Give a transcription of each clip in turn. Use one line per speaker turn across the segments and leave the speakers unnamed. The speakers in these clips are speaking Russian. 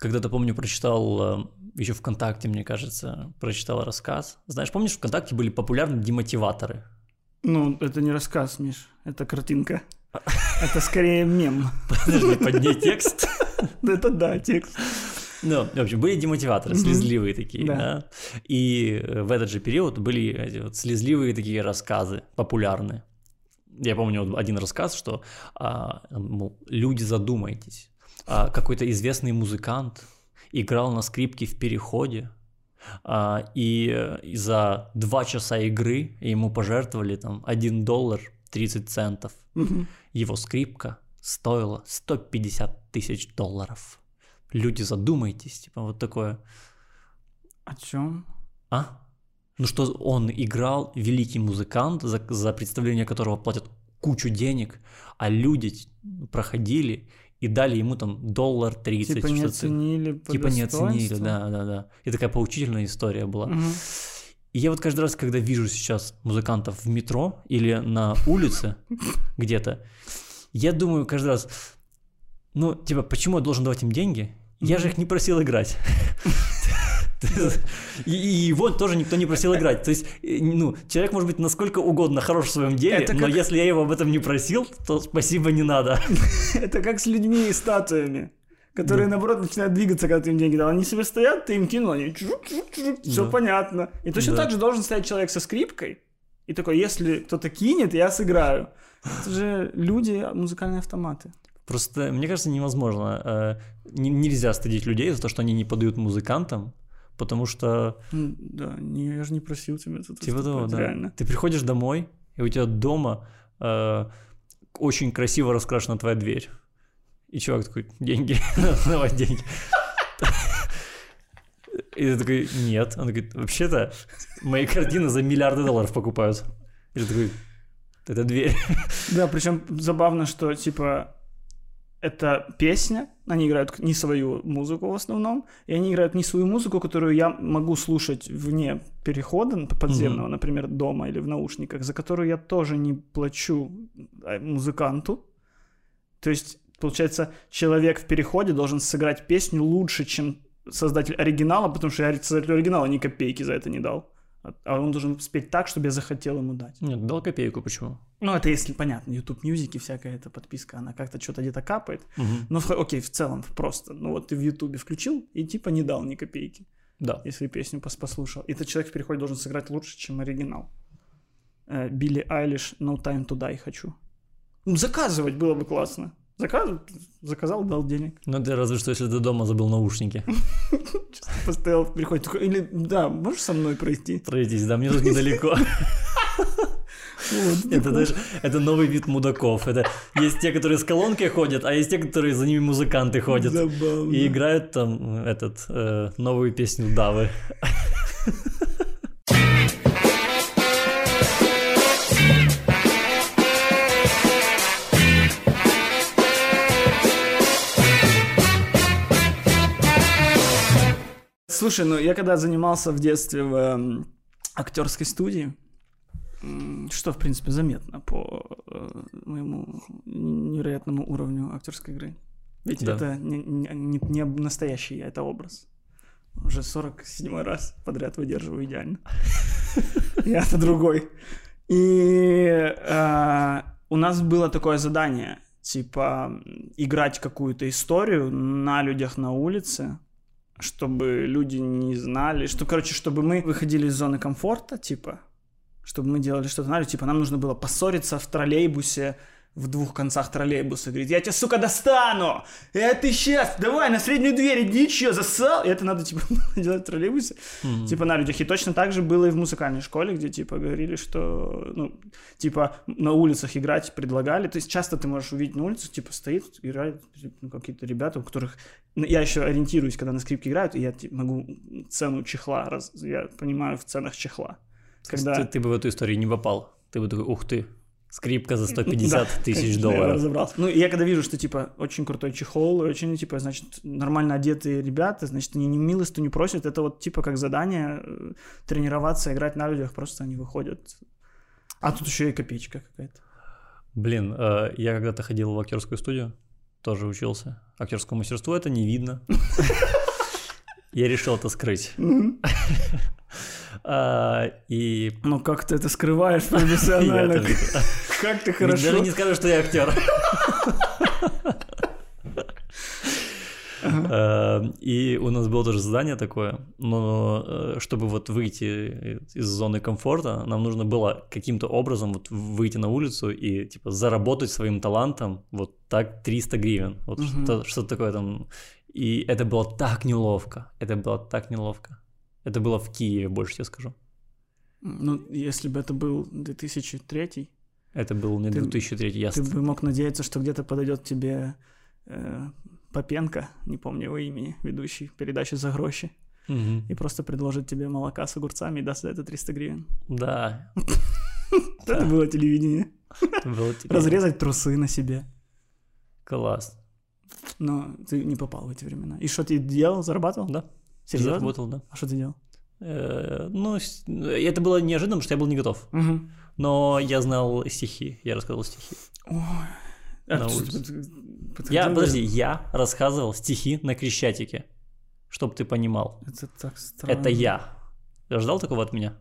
когда-то, помню, прочитал, э, еще ВКонтакте, мне кажется, прочитал рассказ. Знаешь, помнишь, ВКонтакте были популярны демотиваторы?
Ну, это не рассказ, Миш, это картинка. Это скорее мем.
Подожди, под ней текст?
Это да, текст.
Ну, в общем, были демотиваторы, слезливые такие,
Да.
да. И э, в этот же период были эти вот слезливые такие рассказы, популярные. Я помню один рассказ, что а, мол, люди задумайтесь, а, какой-то известный музыкант играл на скрипке в переходе, а, и, э, за два часа игры ему пожертвовали там 1 доллар 30 центов.
Мгм.
Его скрипка стоила 150 тысяч долларов. Люди, задумайтесь, типа вот такое.
О чем?
А? Ну что он играл, великий музыкант, за, за представление которого платят кучу денег, а люди проходили и дали ему там доллар 30.
Типа не оценили по
Типа не оценили, да, да, да. И такая поучительная история была.
Мгм.
И я вот каждый раз, когда вижу сейчас музыкантов в метро или на улице где-то, я думаю каждый раз, ну, типа, почему я должен давать им деньги? Я же их не просил играть. И, его тоже никто не просил играть. То есть, э, ну, человек может быть насколько угодно хорош в своем деле, но если я его об этом не просил, то спасибо не надо.
Это как с людьми и статуями, которые, наоборот, начинают двигаться, когда ты им деньги дал. Они себе стоят, ты им кинул, они все
Да.
понятно. И точно
Да.
так же должен стоять человек со скрипкой, и такой, если кто-то кинет, я сыграю. Это же люди, музыкальные автоматы.
Просто, мне кажется, невозможно. э, не- Нельзя стыдить людей за то, что они не подают музыкантам, потому что
М, Да, не, я же не просил тебя тут
Типа того, да.
реально.
Ты приходишь домой, и у тебя дома э, очень красиво раскрашена твоя дверь. И чувак такой, деньги, давай деньги. И ты такой, нет. Он такой, вообще-то мои картины за миллиарды долларов покупают. И ты такой, это дверь.
Да, причем забавно, что типа это песня, они играют не свою музыку в основном, и они играют не свою музыку, которую я могу слушать вне перехода подземного, например, дома или в наушниках, за которую я тоже не плачу э, музыканту. То есть, получается, человек в переходе должен сыграть песню лучше, чем создатель оригинала, потому что я создателю оригинала ни копейки за это не дал. А- он должен спеть так, чтобы я захотел ему дать.
Нет, дал копейку, почему?
Ну, это если понятно, YouTube Music и всякая эта подписка, она как-то что-то где-то капает.
Мгм.
Ну, в- окей, в целом просто. Ну, вот ты в YouTube включил и типа не дал ни копейки,
Да.
если песню пос- послушал. И этот человек в переходе должен сыграть лучше, чем оригинал. Э, Билли Айлиш «No Time to Die» хочу. Ну, заказывать было бы классно. Заказ... Заказал, дал денег.
Ну, это разве что, если ты дома забыл наушники.
Постоял в переходе. такой, Или, да, можешь со мной пройти?
Пройтись, да, мне тут недалеко.
Вот,
Это, знаешь, это новый вид мудаков. Это есть те, которые с колонкой ходят, а есть те, которые за ними музыканты ходят.
Забавно.
И играют там этот э, новую песню Давы.
Слушай, ну я когда занимался в детстве в эм, актерской студии, что, в принципе, заметно по э, моему невероятному уровню актерской игры. Ведь
Да.
это не, не- не- настоящий я, это образ. Уже 47 раз подряд выдерживаю идеально. Я-то другой. И э, у нас было такое задание, типа играть какую-то историю на людях на улице, чтобы люди не знали, что, короче, чтобы мы выходили из зоны комфорта, типа, чтобы мы делали что-то, типа, нам нужно было поссориться в троллейбусе, в двух концах троллейбуса, говорит, я тебя, сука, достану! Это ты сейчас, давай, на среднюю дверь, иди, чё, засал? И это надо, типа, делать в троллейбусе,
Мгм.
типа, на людях. И точно так же было и в музыкальной школе, где, типа, говорили, что, ну, типа, на улицах играть предлагали. То есть часто ты можешь увидеть на улице, типа, стоит, играют ну, какие-то ребята, у которых... ну, Я еще ориентируюсь, когда на скрипке играют, и я типа, могу цену чехла, раз... я понимаю в ценах чехла. Когда...
Ты, ты бы в эту историю не попал. Ты бы такой, ух ты, скрипка за 150
Да,
тысяч
конечно, я
долларов.
разобрался. Ну, и я когда вижу, что, типа, очень крутой чехол, очень, типа, значит, нормально одетые ребята, значит, они не милостыню не просят, это вот, типа, как задание э, тренироваться, играть на людях, просто они выходят. А тут еще и копеечка какая-то.
Блин, э, я когда-то ходил в актерскую студию, тоже учился актерскому мастерству, это не видно. Я решил это скрыть. А, И
Ну как ты это скрываешь профессионально? Как ты хорошо.
Даже не скажешь, что я актер. Э, И у нас было тоже задание такое, но э, чтобы вот выйти из зоны комфорта, нам нужно было каким-то образом вот выйти на улицу и типа заработать своим талантом вот так 300 гривен, вот что-то такое там. И это было так неловко, это было так неловко. Это было в Киеве, больше тебе скажу.
Ну, если бы это был 2003,
Это был не
Ты-
2003, я
ты бы мог надеяться, что где-то подойдет тебе э, Попенко, не помню его имени, ведущий передачи «За гроши»,
Мгм.
и просто предложит тебе молока с огурцами и даст за это 300 гривен.
Да,
Это было телевидение. Разрезать трусы на себе.
Класс.
Но ты не попал в эти времена. И что ты делал? Зарабатывал?
Да.
Серьезно?
Заработал, да.
А что ты делал?
Э, Ну, это было неожиданно, потому что я был не готов.
Угу.
Но я знал стихи, я рассказывал стихи.
Ой.
На
А,
улице. Я, подожди, я рассказывал стихи на Крещатике, чтоб ты понимал.
Это так странно.
Это я. Ты ждал такого от меня?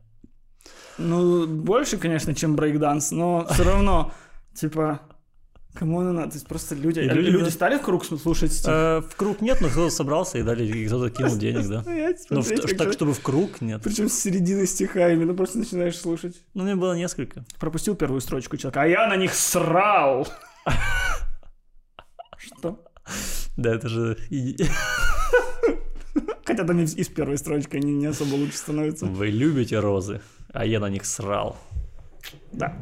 Ну, больше, конечно, чем брейкданс, но все равно, типа, кому оно надо? То есть просто люди...
И
а
люди,
люди, стали в круг слушать стих?
Э, В круг нет, но кто-то собрался и дали, кто-то кинул денег, да. Ну, в-
Смотреть, как
так, чтобы в круг, нет.
Причем с середины стиха именно просто начинаешь слушать.
Ну, мне было несколько.
Пропустил первую строчку человека, а я на них срал. Что?
Да, это же...
Хотя там и и с первой строчкой не, не особо лучше становится.
Вы любите розы, а я на них срал.
Да.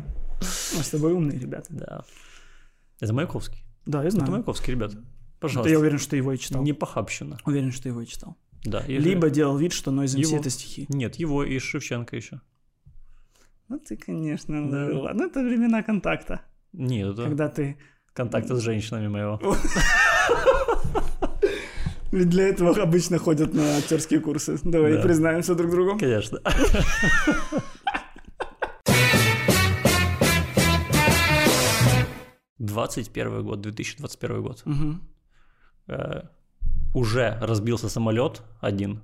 Мы с тобой умные ребята.
Да. Это Маяковский.
Да, я
Это
знаю.
Маяковский, ребята. Пожалуйста.
я уверен, что ты его и читал.
Не похабщина.
Уверен, что его и читал.
Да. и-
Либо делал вид, что MC
Его.
это стихи.
Нет, его и Шевченко еще.
Ну ты, конечно,
Да.
да. ладно. Это времена контакта.
Нет, это
Когда ты...
контакты с женщинами моего.
Ведь для этого обычно ходят на актерские курсы. Давай
Да.
признаемся друг другу.
Конечно. Двадцать первый год, 2021 год.
Мгм.
Э, уже разбился самолет один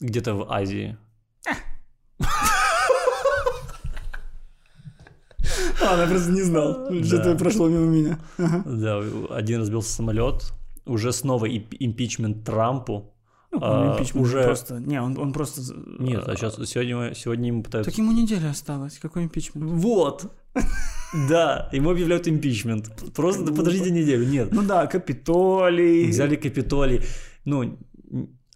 где-то в Азии.
Ладно, я просто не знал. Что-то прошло мимо меня.
Да, один разбился самолет. Уже снова импичмент Трампу.
Ну,
А,
импичмент
уже-
просто... Не, он, он просто...
Нет, а сейчас сегодня, сегодня ему пытаются...
Так ему неделя осталось. Какой импичмент?
Вот. Да, ему объявляют импичмент. Просто да подождите неделю. Нет.
Ну да, Капитолий.
Взяли Капитолий. Ну,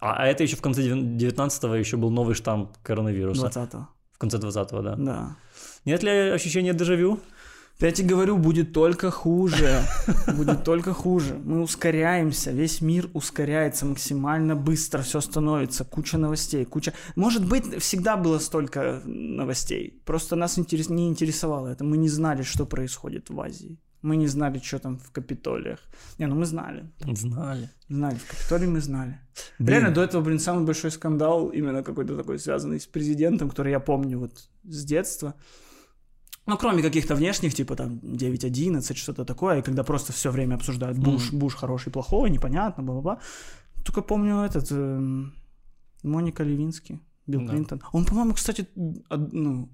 а, а это еще в конце 19-го еще был новый штамм коронавируса.
20-го.
В конце 20-го, да.
Да.
Нет ли ощущения дежавю?
Я тебе говорю, будет только хуже. Будет только хуже. Мы ускоряемся, весь мир ускоряется максимально быстро, все становится, куча новостей, куча... Может быть, всегда было столько новостей, просто нас интерес... не интересовало это. Мы не знали, что происходит в Азии. Мы не знали, что там в Капитолиях. Не, ну мы знали.
Знали.
Знали, в Капитолии мы знали.
Блин.
Реально, до этого, блин, самый большой скандал, именно какой-то такой связанный с президентом, который я помню вот с детства. Ну, кроме каких-то внешних, типа там 9.11, что-то такое, когда просто все время обсуждают Буш, Буш хороший, плохой, непонятно, бла-бла-бла. Только помню этот, эм, Моника Левинский, Билл
Да.
Клинтон. Он, по-моему, кстати, од- ну,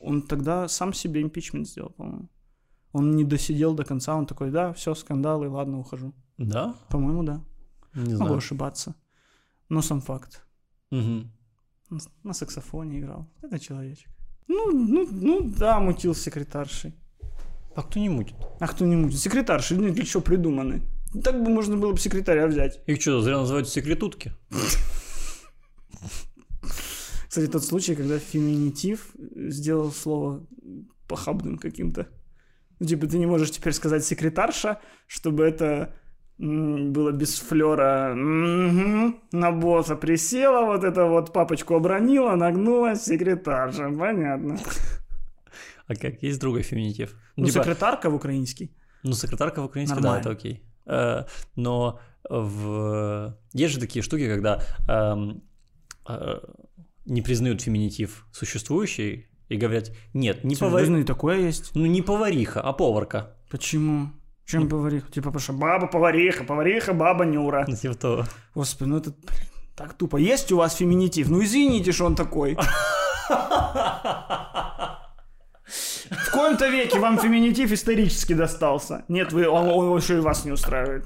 он тогда сам себе импичмент сделал, по-моему. Он не досидел до конца, он такой, да, все, скандалы, ладно, ухожу.
Да?
По-моему, да.
Не
Могу
знаю.
ошибаться. Но сам факт.
Мгм.
Он на саксофоне играл. Это человечек. Ну, ну, ну да, мутил с секретаршей.
А кто не мутит?
А кто не мутит? Секретарши, ну для чего придуманы? Так бы можно было бы секретаря взять.
Их что, зря называют секретутки?
Кстати, тот случай, когда феминитив сделал слово похабным каким-то. Ну, типа, ты не можешь теперь сказать секретарша, чтобы это было без флера. На босса присела, вот это вот папочку обронила, нагнулась, секретарша. Понятно.
А как? Есть другой феминитив?
Ну,
Типа,
секретарка в украинский.
Ну, секретарка в украинской, да,
Нормально.
это окей. Э, но в... есть же такие штуки, когда эм, э, не признают феминитив существующий и говорят, нет, не повариха,
такое есть?
ну не повариха, а поварка.
Почему? Чем повариха? Типа, потому что баба повариха, повариха, баба Нюра.
Типа того.
Господи, ну это, блин, так тупо. Есть у вас феминитив? Ну извините, что он такой. В коем-то веке вам феминитив исторически достался. Нет, вы, он, он еще и вас не устраивает.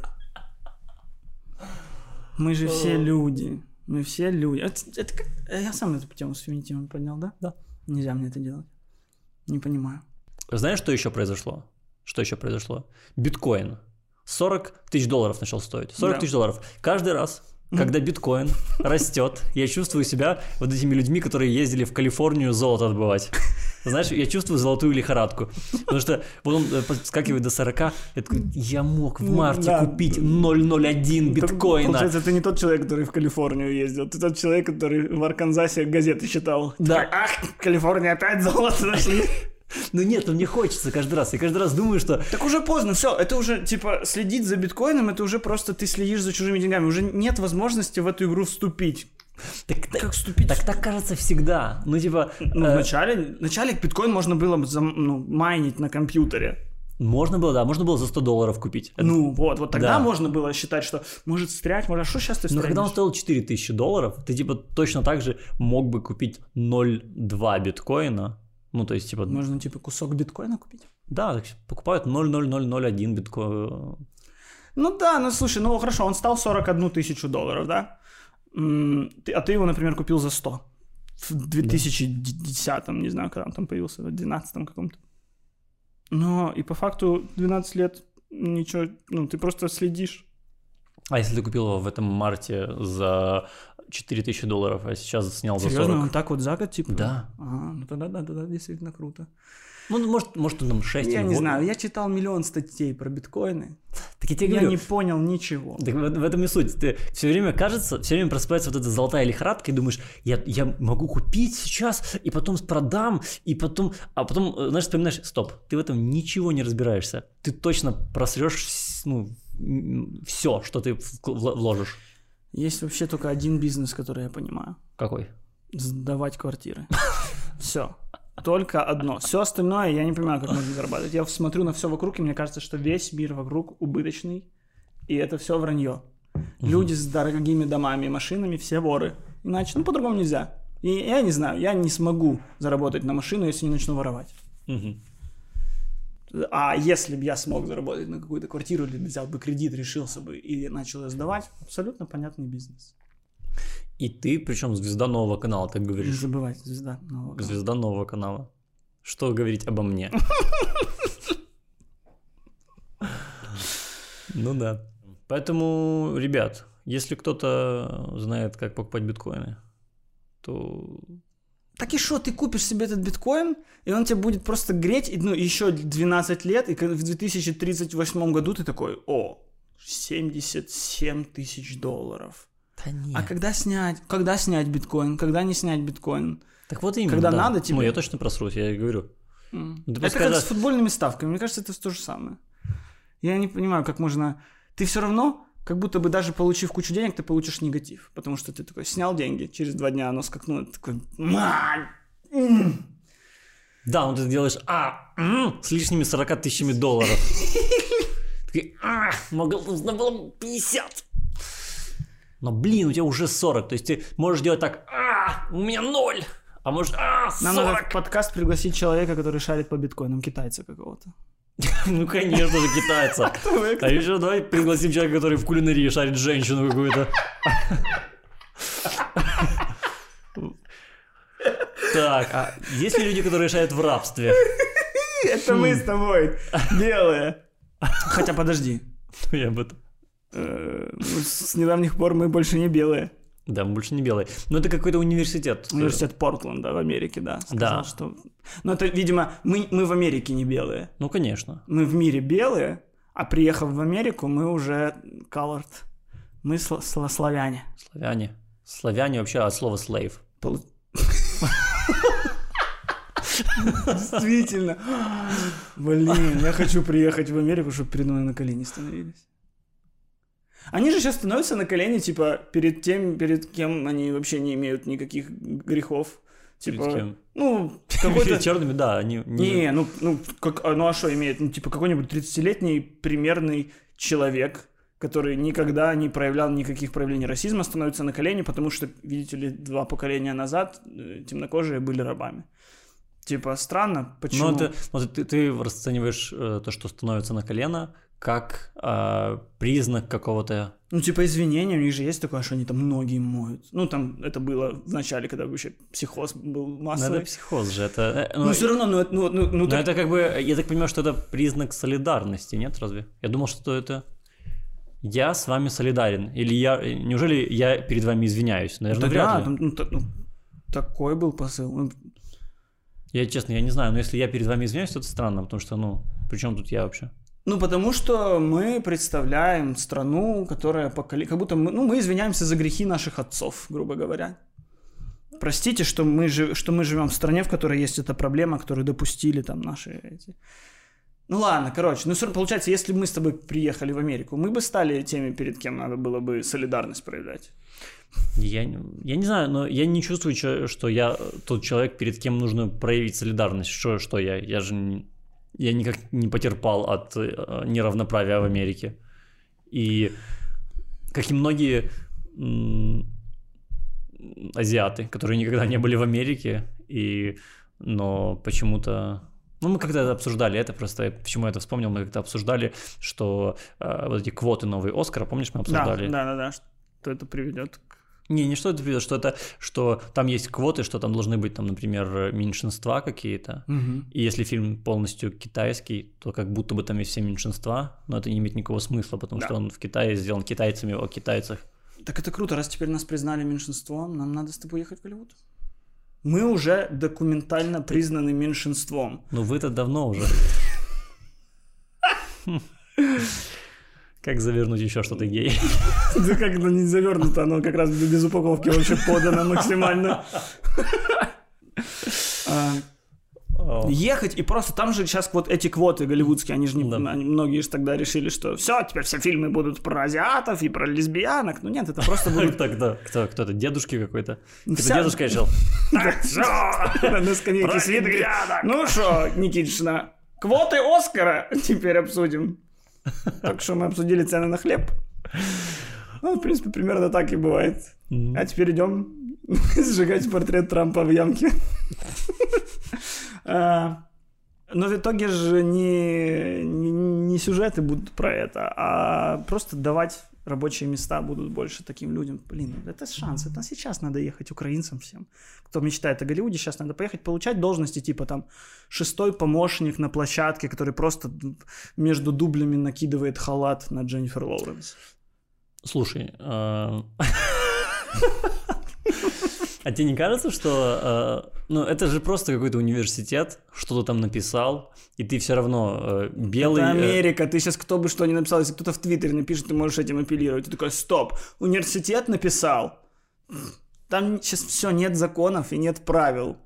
Мы же все люди. Мы все люди. Это, это как... Я сам эту тему с феминитивом поднял, да?
Да.
Нельзя мне это делать. Не понимаю.
Знаешь, что еще произошло? Что еще произошло? Биткоин. 40 тысяч долларов начал стоить. 40
Да.
тысяч долларов. Каждый раз, когда биткоин растет, я чувствую себя вот этими людьми, которые ездили в Калифорнию золото отбывать. Знаешь, я чувствую золотую лихорадку. Потому что вот он э, подскакивает до 40, я такой, я мог в
Ну,
марте
да.
купить 0,01 биткоина.
Получается, это не тот человек, который в Калифорнию ездил. Ты тот человек, который в Арканзасе газеты читал.
Да.
Такой, Ах, Калифорния опять золото нашли.
Ну нет, ну мне хочется каждый раз. Я каждый раз думаю, что
Так уже поздно, все, это уже, типа, следить за биткоином, это уже просто ты следишь за чужими деньгами, уже нет возможности в эту игру вступить.
так,
Как вступить?
так, так кажется всегда. Ну типа,
Ну,
э,
вначале, вначале биткоин можно было бы зам- ну, майнить на компьютере.
можно было, да, можно было за 100 долларов купить.
Ну, вот, вот тогда
Да.
можно было считать, что может встрять, может, а что сейчас ты
Но когда он стоил 4000 долларов, ты типа точно так же мог бы купить 0,2 биткоина. Ну, то есть, типа,
Можно, типа, кусок биткоина купить?
да, покупают 0,0001 биткоин.
Ну да, ну слушай, ну хорошо, он стал 41 тысячу долларов, да? А ты его, например, купил за 100. В 2010, не знаю, когда он там появился, в 2012 каком-то. Но и по факту 12 лет ничего, ну ты просто следишь.
А если ты купил его в этом марте за 4000 долларов, а сейчас снял за 40?
Серьезно, он так вот за год, типа?
Да.
Ага, ну тогда да, тогда действительно круто.
Ну, может, может он там 6
Я не
во-
знаю, я читал миллион статей про биткоины,
Так я тебе
я
говорю,
не понял ничего.
Так в, в этом и суть. Ты все время кажется, все время просыпается вот эта золотая лихорадка, и думаешь, я, я могу купить сейчас, и потом продам, и потом, а потом, э, знаешь, вспоминаешь, стоп, ты в этом ничего не разбираешься. Ты точно просрешь, ну, все, что ты вложишь.
Есть вообще только один бизнес, который я понимаю.
Какой?
Сдавать квартиры. Все. Только одно. Все остальное я не понимаю, как можно зарабатывать. Я смотрю на все вокруг, и мне кажется, что весь мир вокруг убыточный, и это все вранье. Люди с дорогими домами и машинами, все воры. Иначе, ну, по-другому нельзя. И я не знаю, я не смогу заработать на машину, если не начну воровать. А если бы я смог заработать на какую-то квартиру, или взял бы кредит, решился бы и начал ее сдавать, абсолютно понятный бизнес.
И ты, причем звезда нового канала, так
Не
говоришь.
забывать, звезда нового канала.
Звезда нового канала. Что говорить обо мне? Ну да. Поэтому, ребят, если кто-то знает, как покупать биткоины, то
Так и что, ты купишь себе этот биткоин, и он тебе будет просто греть, ну, еще 12 лет, и в 2038 году ты такой, о, 77 тысяч долларов.
Да нет.
А когда снять? Когда снять биткоин? Когда не снять биткоин?
Так вот именно.
когда
да.
надо тебе?
Ну, я точно просрусь, я и говорю.
М.
Ну, ты
Это как с футбольными ставками. Мне кажется, это то же самое. Я не понимаю, как можно... Ты все равно, как будто бы даже получив кучу денег, ты получишь негатив. Потому что ты такой снял деньги, через два дня оно скакнуло, ты такой...
Да, ну ты делаешь, а, с лишними 40 тысячами долларов. Такой, а, могла- нужно было 50. Но, блин, у тебя уже 40. То есть ты можешь делать так, а, у меня 0. А может, а, 40.
Нам надо в подкаст пригласить человека, который шарит по биткоинам, китайца какого-то.
Ну, конечно же, китайца. А еще давай пригласим человека, который в кулинарии шарит женщину какую-то. Так, а есть ли люди, которые шарят в рабстве?
Это мы с тобой, белые. Хотя подожди,
Я об этом.
Э, с недавних пор мы больше не белые.
Да, мы больше не белые. Но это какой-то университет.
Университет Портленда в Америке, да. Сказал,
Да.
что... Но это, видимо, мы, мы в Америке не белые.
Ну, конечно.
Мы в мире белые, а приехав в Америку, мы уже colored. Мы сл- сл- славяне.
Славяне. Славяне вообще от слова slave.
Полу- Действительно. Блин, я хочу приехать в Америку, чтобы передо мной на колени становились. Они же сейчас становятся на колени, типа, перед тем, перед кем они вообще не имеют никаких грехов. Типа,
Перед кем?
ну, какой-то...
Черными, да, они не...
Не, ну, ну, как, а, ну а что имеет? Ну, типа, какой-нибудь 30-летний примерный человек, который никогда не проявлял никаких проявлений расизма, становится на колени, потому что, видите ли, два поколения назад э, темнокожие были рабами. Типа, странно, почему...
Но, это, но ты, ты расцениваешь э, то, что становится на колено, как э, признак какого-то...
Ну, типа, извинения, у них же есть такое, что они там ноги моют. Ну, там это было в начале, когда вообще психоз был
Ну,
массовый.
это психоз же, это... э,
Ну, все равно, ну, это- ну, ну, ну, так-
это как бы, я так понимаю, что это признак солидарности, нет, разве? Я думал, что это... Я с вами солидарен. Или я... Неужели я перед вами извиняюсь? Наверное,
Да,
вряд ли.
там, ну, та- ну, такой был посыл. Ну,
Я, честно, я не знаю, но если я перед вами извиняюсь, то это странно, потому что, ну, при чем тут я вообще?
Ну, потому что мы представляем страну, которая поколе... Как будто мы, ну, мы извиняемся за грехи наших отцов, грубо говоря. Простите, что мы, жи- что мы живем в стране, в которой есть эта проблема, которую допустили там наши эти... Ну ладно, короче, ну равно получается, если бы мы с тобой приехали в Америку, мы бы стали теми, перед кем надо было бы солидарность проявлять.
Я, я не знаю, но я не чувствую, что я тот человек, перед кем нужно проявить солидарность. Что, что я? Я же я никак не потерпал от э, неравноправия в Америке. И как и многие азиаты, которые никогда не были в Америке, и, но почему-то... Ну, мы когда это обсуждали это, просто почему я это вспомнил, мы как-то обсуждали, что э, вот эти квоты новые Оскара, помнишь, мы
Да,
обсуждали?
да, да, да, что это приведет к...
Не, не что это приведет, что это, что там есть квоты, что там должны быть, там, например, меньшинства какие-то. И если фильм полностью китайский, то как будто бы там есть все меньшинства, но это не имеет никакого смысла, потому
Да.
что он в Китае сделан китайцами о китайцах.
Так это круто, раз теперь нас признали меньшинством, нам надо с тобой ехать в Голливуд. Мы уже документально признаны меньшинством.
Ну вы-то давно уже. Как завернуть еще что-то гей?
Да как это не завернуто, оно как раз без упаковки вообще подано максимально. А, Ехать и просто там же сейчас вот эти квоты голливудские, они же не, они- многие же тогда решили, что все, теперь все фильмы будут про азиатов и про лесбиянок. Ну нет, это просто будут
Кто, кто, кто, кто это? Дедушки какой-то? Это
Вся-
дедушка решил?
На скамейке говорит, ну что, Никитична, квоты Оскара теперь обсудим. Только что мы обсудили цены на хлеб. Ну, в принципе, примерно так и бывает. А теперь идем сжигать портрет Трампа в ямке. А, Но в итоге же не, не, не сюжеты будут про это, а просто давать рабочие места будут больше таким людям. Блин, это шанс. Это сейчас надо ехать украинцам всем. Кто мечтает о Голливуде, сейчас надо поехать получать должности типа там шестой помощник на площадке, который просто между дублями накидывает халат на Дженнифер Лоуренс.
Слушай, э, а тебе не кажется, что э, ну это же просто какой-то университет, что-то там написал, и ты все равно э, белый.
Это
э,
Америка, ты сейчас кто бы что ни написал, если кто-то в Твиттере напишет, ты можешь этим апеллировать. Ты такой, стоп, университет написал. Там сейчас все, нет законов и нет правил.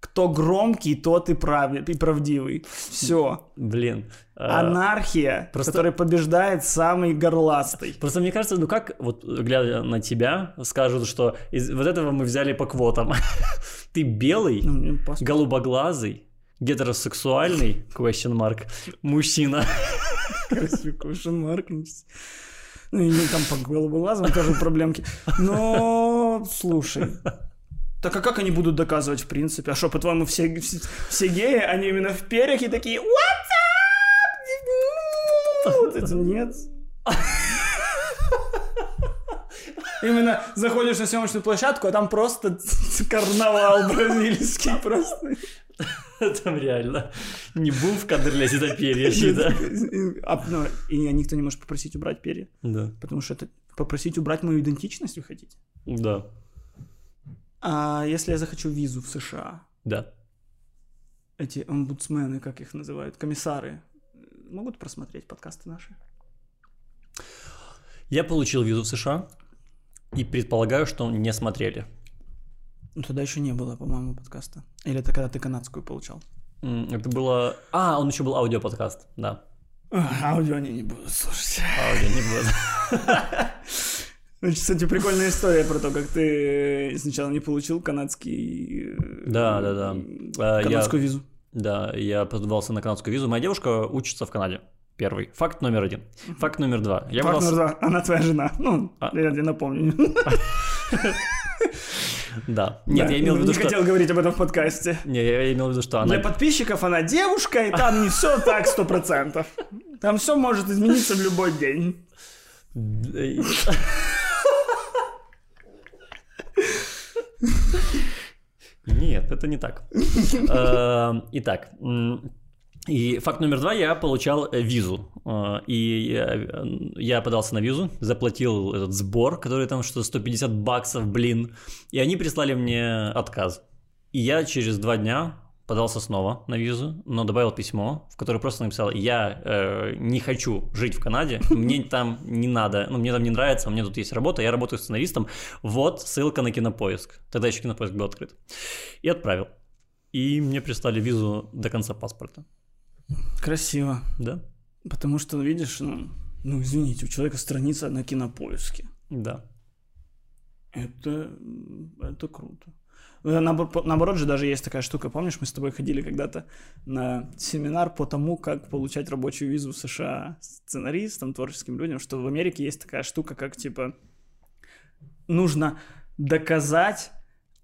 Кто громкий, тот и, прави- и правдивый. Все.
Блин. э,
Анархия,
просто-
которая побеждает самый горластый.
Просто мне кажется, ну как, вот глядя на тебя, скажут, что из вот этого мы взяли по квотам. Ты белый,
Ну,
голубоглазый, гетеросексуальный, question mark, мужчина.
Красивый question mark. Ну, и там по голубоглазым тоже проблемки. Но, слушай, так а как они будут доказывать, в принципе? А что, по-твоему, все, все, все геи, они именно в перьях и такие «What's up?» Вот это нет. Именно заходишь на съемочную площадку, а там просто карнавал бразильский просто.
Там реально не бум в кадр лезет, а перья чьи-то.
А, ну, И никто не может попросить убрать перья.
Да.
Потому что это попросить убрать мою идентичность вы хотите?
Да.
А если я захочу визу в США,
Да.
эти омбудсмены, как их называют, комиссары, могут просмотреть подкасты наши?
Я получил визу в США и предполагаю, что не смотрели.
Ну, тогда еще не было, по-моему, подкаста. Или это когда ты канадскую получал?
Это было... А, он еще был аудиоподкаст, да.
Аудио они не будут слушать.
Аудио не было.
Значит, кстати, прикольная история про то, как ты сначала не получил канадский... э,
Да, да, да. А, я-
Канадскую визу.
Да, я подавался на канадскую визу. Моя девушка учится в Канаде. Первый. Факт номер один. Факт номер два. Я
Факт
подался-
номер два. Она твоя жена. Ну,
А.
я напомню.
Да. Нет,
Да,
я имел в виду,
Не
что...
хотел говорить об этом в подкасте.
Не, я имел в виду, что она...
Для подписчиков она девушка, и там не все так сто процентов. Там все может измениться в любой день.
Нет, это не так. Э, Итак, и факт номер два, я получал э, визу. Э, И э, я подался на визу, заплатил этот сбор, который там что 150 баксов, блин. И они прислали мне отказ. И я через два дня подался снова на визу, но добавил письмо, в которое просто написал, я э, не хочу жить в Канаде, мне там не надо, ну, мне там не нравится, у меня тут есть работа, я работаю сценаристом, вот ссылка на Кинопоиск. Тогда еще Кинопоиск был открыт. И отправил. И мне прислали визу до конца паспорта.
Красиво.
Да?
Потому что, видишь, ну, ну извините, у человека страница на кинопоиске.
Да.
Это, это круто. Наобор- Наоборот же даже есть такая штука, помнишь, мы с тобой ходили когда-то на семинар по тому, как получать рабочую визу в США сценаристам, творческим людям, что в Америке есть такая штука, как типа нужно доказать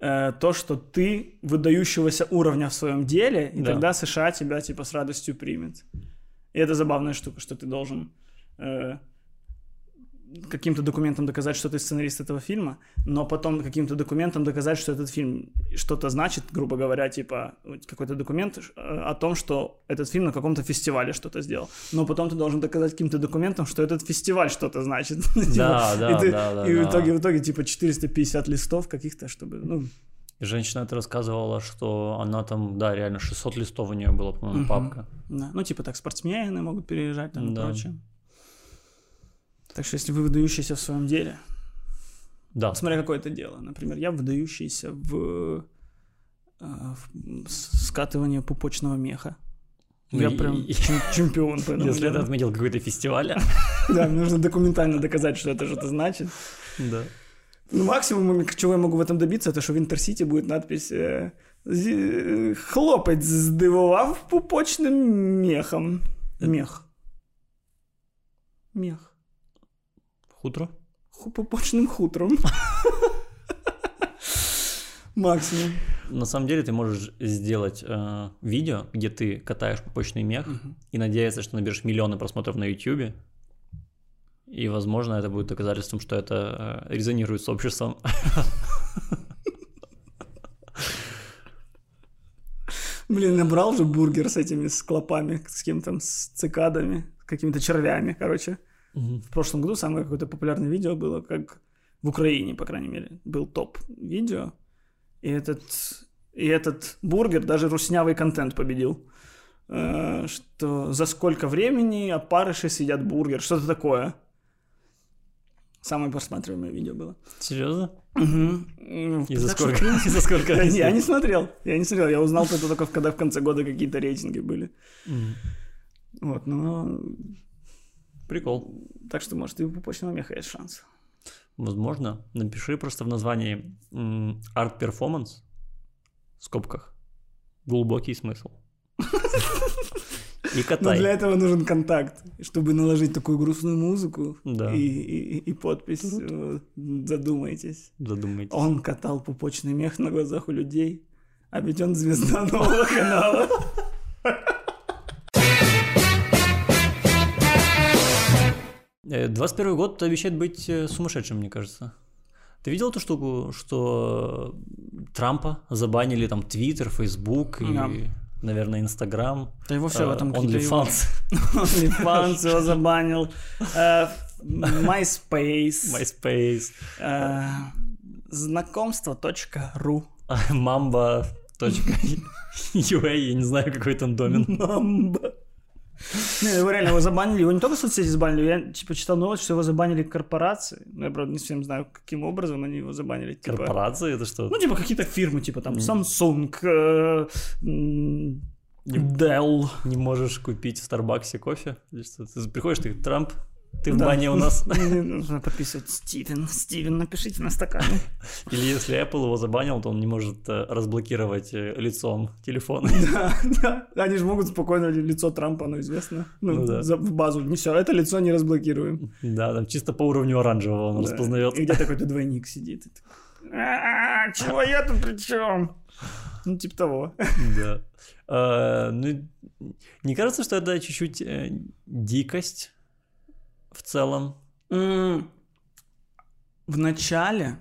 э, то, что ты выдающегося уровня в своем деле, и
Да.
тогда США тебя типа с радостью примет. И это забавная штука, что ты должен э, каким-то документом доказать, что ты сценарист этого фильма, но потом каким-то документом доказать, что этот фильм что-то значит, грубо говоря, типа какой-то документ э, о том, что этот фильм на каком-то фестивале что-то сделал. Но потом ты должен доказать каким-то документом, что этот фестиваль что-то значит. Типа,
Да, да,
и
да,
И в итоге, в итоге, типа, 450 листов каких-то, чтобы, ну,
И женщина это рассказывала, что она там, да, реально 600 листов у нее было, по-моему, папка.
да. ну, типа, так, спортсмены могут переезжать там и
Да.
прочее. Так что, если вы выдающийся в своем деле,
Да.
Смотря какое это дело. Например, я выдающийся в, э, в с- скатывании пупочного меха.
Ну
Я
и-
прям
и-
чем- чемпион по этому
Если ты отметил какой-то фестиваль.
Да, мне нужно документально доказать, что это что-то значит.
Да.
Ну, максимум, чего я могу в этом добиться, это что в Интерсити будет надпись э, «Зі- «Хлопець здивував пупочним мехом». Мех. Мех.
Хутро.
Ху- Пупочным хутром. Максимум.
На самом деле ты можешь сделать э, видео, где ты катаешь пупочный мех и надеяться, что наберешь миллионы просмотров на YouTube. И, возможно, это будет доказательством, что это э, резонирует с обществом.
Блин, набрал же бургер с этими с клопами, с кем там, с цикадами, с какими-то червями, короче. В прошлом году самое какое-то популярное видео было, как в Украине, по крайней мере, был топ видео. И этот, и этот бургер даже руснявый контент победил. Э, Что за сколько времени опарыши съедят бургер, что-то такое. Самое просматриваемое видео было.
Серьезно?
Мгм.
И за сколько? И за сколько?
я не смотрел, я не смотрел, я узнал это только когда в конце года какие-то рейтинги были. Вот, но
Прикол.
так что, может, и у пупочного меха есть шанс.
Возможно. Напиши просто в названии Art Performance в скобках. Глубокий смысл. И
Но для этого нужен контакт, чтобы наложить такую грустную музыку
Да.
и, и- и подпись э, «Задумайтесь».
Задумайтесь.
Он катал пупочный мех на глазах у людей, а ведь он звезда нового канала.
21 год обещает быть э, сумасшедшим, мне кажется. Ты видел эту штуку, что Трампа забанили там Твиттер, Фейсбук и,
Да.
наверное, Инстаграм,
Да и вообще в этом его-
OnlyFans,
OnlyFans его забанил. э, MySpace.
MySpace,
э, Знакомство.ру.
Mamba.ua, я не знаю, какой там домен.
Мамба. Не, его реально его забанили. Его не только соцсети забанили, я типа читал новость, что его забанили корпорации. Но я, правда, не совсем знаю, каким образом они его забанили. Типа,
Корпорации это что?
Ну, типа какие-то фирмы, типа там Samsung, э, Dell.
Не можешь купить в Старбаксе кофе? Или что? Ты приходишь, ты Трамп, Ты в бане у нас.
Нужно подписывать Стивен. Стивен, напишите на стакане.
Или если Apple его забанил, то он не может э, разблокировать э, лицом телефон.
Да, да. Они же могут спокойно лицо Трампа, оно известно. Ну,
Ну да.
за- в базу. Не все, это лицо не разблокируем.
Да, там чисто по уровню оранжевого он
Да.
распознает.
И где такой-то двойник сидит. «А, Чего я тут при чем? Ну, типа того.
Да. А, Ну, не кажется, что это чуть-чуть э, дикость в целом?
В начале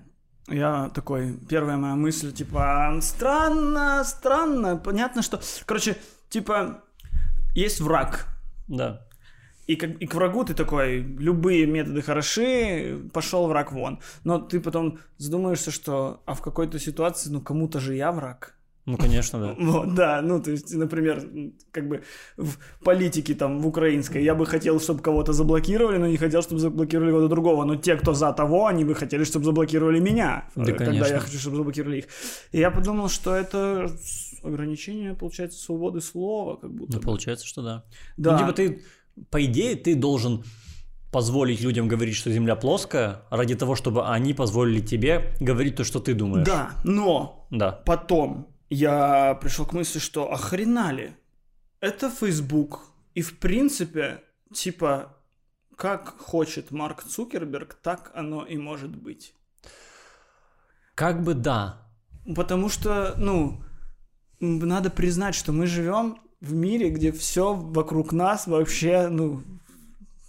я такой, первая моя мысль, типа, странно, странно, понятно, что... Короче, типа, есть враг,
Да.
и, как, и к врагу ты такой, любые методы хороши, пошел враг вон. Но ты потом задумаешься, что, а в какой-то ситуации, ну, кому-то же я враг.
Ну, конечно, да.
Вот, да, ну, то есть, например, как бы в политике там, в украинской, я бы хотел, чтобы кого-то заблокировали, но не хотел, чтобы заблокировали кого-то другого. Но те, кто за того, они бы хотели, чтобы заблокировали меня,
Да,
э, когда
конечно.
я хочу, чтобы заблокировали их. И я подумал, что это ограничение, получается, свободы слова, как будто
Ну,
бы.
получается, что да.
Да.
Ну, типа ты, по идее, ты должен позволить людям говорить, что Земля плоская, ради того, чтобы они позволили тебе говорить то, что ты думаешь.
Да, но
Да.
потом я пришел к мысли, что охрена ли? Это Facebook. И в принципе, типа, как хочет Марк Цукерберг, так оно и может быть.
Как бы да.
Потому что, ну, надо признать, что мы живем в мире, где все вокруг нас вообще, ну,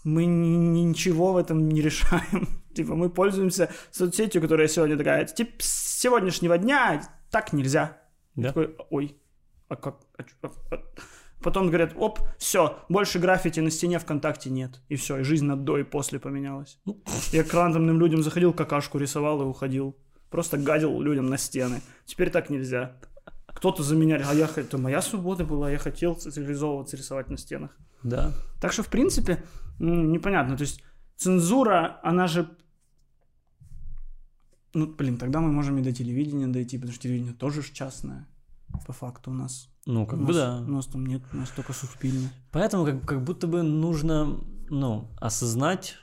мы ни- ничего в этом не решаем. Типа мы пользуемся соцсетью, которая сегодня такая, типа с сегодняшнего дня так нельзя.
Да.
Такой, ой, а как? а а- а?» Потом говорят, оп, все, больше граффити на стене ВКонтакте нет. И все, и жизнь на до и после поменялась. Я к рандомным людям заходил, какашку рисовал и уходил. Просто гадил людям на стены. Теперь так нельзя. Кто-то за меня, а я, это моя свобода была, я хотел цивилизовываться, рисовать на стенах.
Да.
Так что, в принципе, непонятно. То есть цензура, она же... Ну, блин, тогда мы можем и до телевидения дойти, потому что телевидение тоже ж частное, по факту у нас.
Ну, как
у
бы
нас,
да.
У нас там нет, у нас только суспильно.
Поэтому как, как будто бы нужно, ну, осознать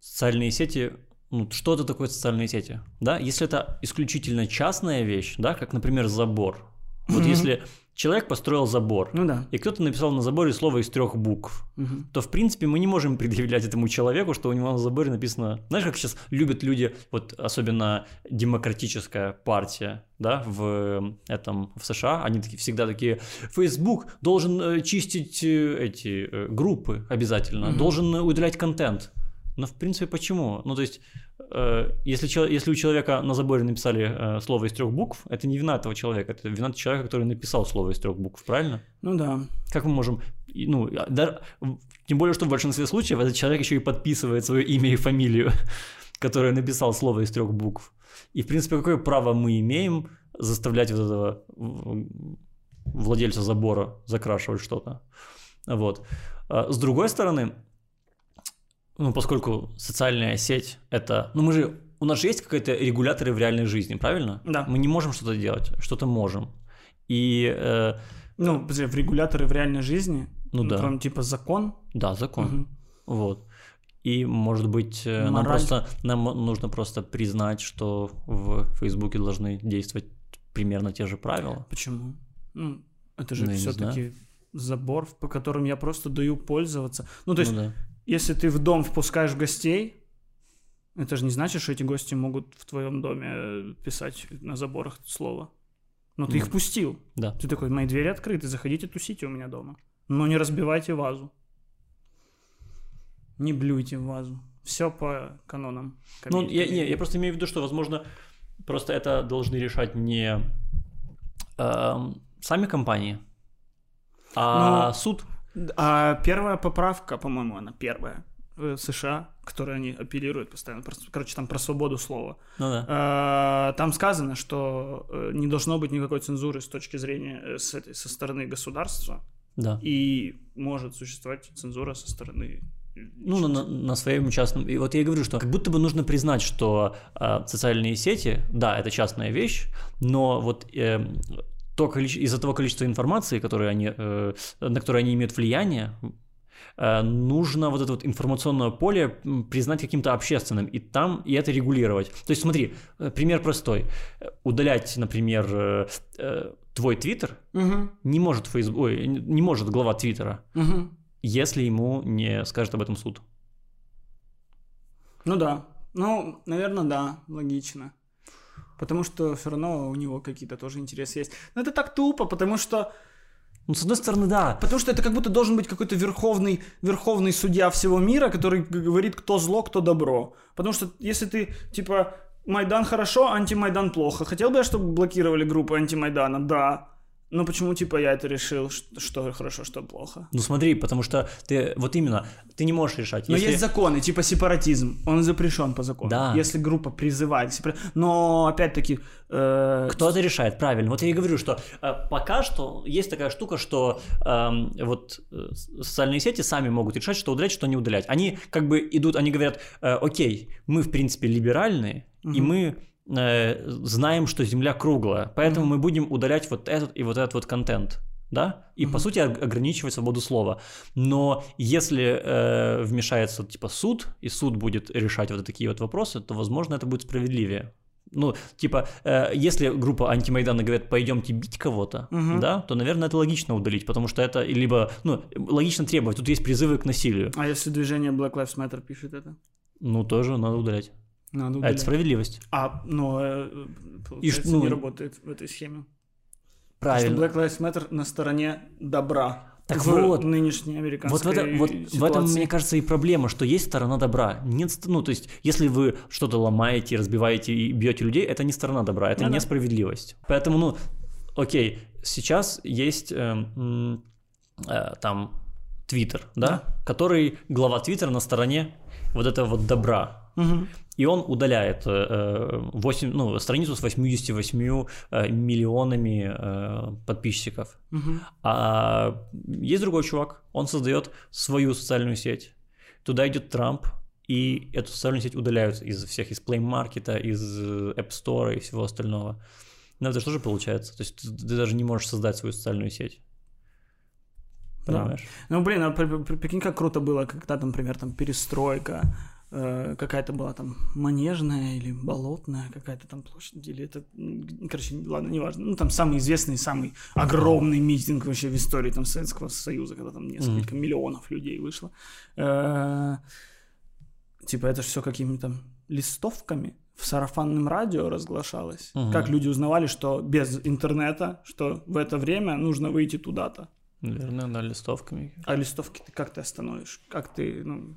социальные сети, ну, что это такое социальные сети, да? Если это исключительно частная вещь, да, как, например, забор. Вот если человек построил забор,
Ну да.
и кто-то написал на заборе слово из трех букв,
Мгм.
то, в принципе, мы не можем предъявлять этому человеку, что у него на заборе написано... Знаешь, как сейчас любят люди, вот особенно демократическая партия, да, в этом, в США, они такие, всегда такие, Facebook должен э, чистить э, эти э, группы обязательно,
Мгм.
должен удалять контент. Но, в принципе, почему? Ну, то есть, если, чело- если у человека на заборе написали э, слово из трех букв, это не вина этого человека, это вина человека, который написал слово из трех букв, правильно?
Ну да.
Как мы можем, ну, а, да, тем более, что в большинстве случаев этот человек еще и подписывает свое имя и фамилию, которое написал слово из трех букв. И, в принципе, какое право мы имеем заставлять вот этого владельца забора закрашивать что-то? Вот. А С другой стороны, ну, поскольку социальная сеть это, ну, мы же, у нас же есть какие-то регуляторы в реальной жизни, правильно?
Да.
Мы не можем что-то делать, что-то можем. И э,
Ну, подожди, в регуляторы в реальной жизни,
Ну да.
кроме типа закон,
Да, закон.
Мгм.
Вот. И, может быть, э, нам просто нам нужно просто признать, что в Фейсбуке должны действовать примерно те же правила.
Почему? Ну, это же
Ну, я не
все-таки забор, по которым я просто даю пользоваться. Ну, то есть,
ну, да.
Если ты в дом впускаешь гостей, это же не значит, что эти гости могут в твоем доме э, писать на заборах слово. Но ты
Ну,
их впустил.
Да.
Ты такой, мои двери открыты, заходите тусите у меня дома. Но не разбивайте вазу. Не блюйте вазу. Все по канонам.
Ну, я, не, я просто имею в виду, что, возможно, просто это должны решать не эм, сами компании, а
Ну,
суд.
А первая поправка, по-моему, она первая в США, которой они апеллируют постоянно. Короче, там про свободу слова.
Ну да.
А, Там сказано, что э, не должно быть никакой цензуры с точки зрения э, с этой, со стороны государства,
Да.
и может существовать цензура со стороны
Ну, на, на- на своем частном. И вот я и говорю, что как будто бы нужно признать, что э, социальные сети, да, это частная вещь, но вот э, то количе- из-за того количества информации, которые они, э, на которое они имеют влияние, э, нужно вот это вот информационное поле признать каким-то общественным, и там, и это регулировать. То есть смотри, э, пример простой. Удалять, например, э, э, твой твиттер
Мгм.
не может Facebook, ой, не может глава твиттера,
Мгм.
если ему не скажет об этом суд.
Ну да. Ну, наверное, да, логично. Потому что все равно у него какие-то тоже интересы есть. Но это так тупо, потому что
Ну, с одной стороны, да.
Потому что это как будто должен быть какой-то верховный, верховный судья всего мира, который говорит, кто зло, кто добро. Потому что если ты, типа, Майдан хорошо, антимайдан плохо. Хотел бы я, чтобы блокировали группы антимайдана? Да. Но почему, типа, я это решил, что хорошо, что плохо?
Ну смотри, потому что ты, вот именно, ты не можешь решать.
Но
Если-
есть законы, типа сепаратизм. Он запрещен по закону.
Да.
Если группа призывает к сепара- Но, опять-таки... э,
Кто это решает? Правильно. Вот я и говорю, что э, пока что есть такая штука, что эм, вот э, с- социальные сети сами могут решать, что удалять, что не удалять. Они как бы идут, они говорят, э, окей, мы в принципе либеральные, и
Мгм.
мы э, знаем, что Земля круглая, поэтому мы будем удалять вот этот и вот этот вот контент. Да? И по
Мгм.
сути ог- ограничивать свободу слова. Но если э, вмешается типа суд, и суд будет решать вот такие вот вопросы, то, возможно, это будет справедливее. Ну, типа, э, если группа антимайдана говорят, пойдемте бить кого-то,
Мгм.
да, то, наверное, это логично удалить, потому что это либо, ну, логично требовать, тут есть призывы к насилию,
А если движение Black Lives Matter пишет это?
ну, тоже надо удалять.
Надо
А это
удалять.
справедливость.
А, но, э,
ш- ну,
не работает в этой схеме.
Правильно.
Что Black Lives Matter на стороне добра.
Так
в
вот.
нынешней
Вот, в,
американской
это- вот в этом, мне кажется, и проблема, что есть сторона добра. Нет, ну, то есть, если вы что-то ломаете, разбиваете и бьете людей, это не сторона добра, это
Ну да.
несправедливость. Поэтому, ну, окей, сейчас есть э, э, там Твиттер, да, который, глава Твиттера на стороне вот этого вот добра.
Мгм.
И он удаляет э, 8, ну, страницу с 88 э, миллионами э, подписчиков.
Мгм.
А есть другой чувак, он создает свою социальную сеть. Туда идет Трамп, и эту социальную сеть удаляют из всех, из Play Market, из э, App Store и всего остального. Но это же тоже получается. То есть ты, ты даже не можешь создать свою социальную сеть.
Да.
Понимаешь?
Ну, блин, а при- при- прикинь, как круто было, когда, там, например, там перестройка, э, какая-то была там манежная или болотная какая-то там площадь, или это, короче, ладно, неважно. Ну, там самый известный, самый огромный митинг вообще в истории там Советского Союза, когда там несколько миллионов людей вышло. Э, Типа это все какими-то листовками в сарафанном радио разглашалось.
Мгм.
Как люди узнавали, что без интернета, что в это время нужно выйти туда-то.
Наверное, да, листовками.
А листовки ты как ты остановишь? Как ты, ну...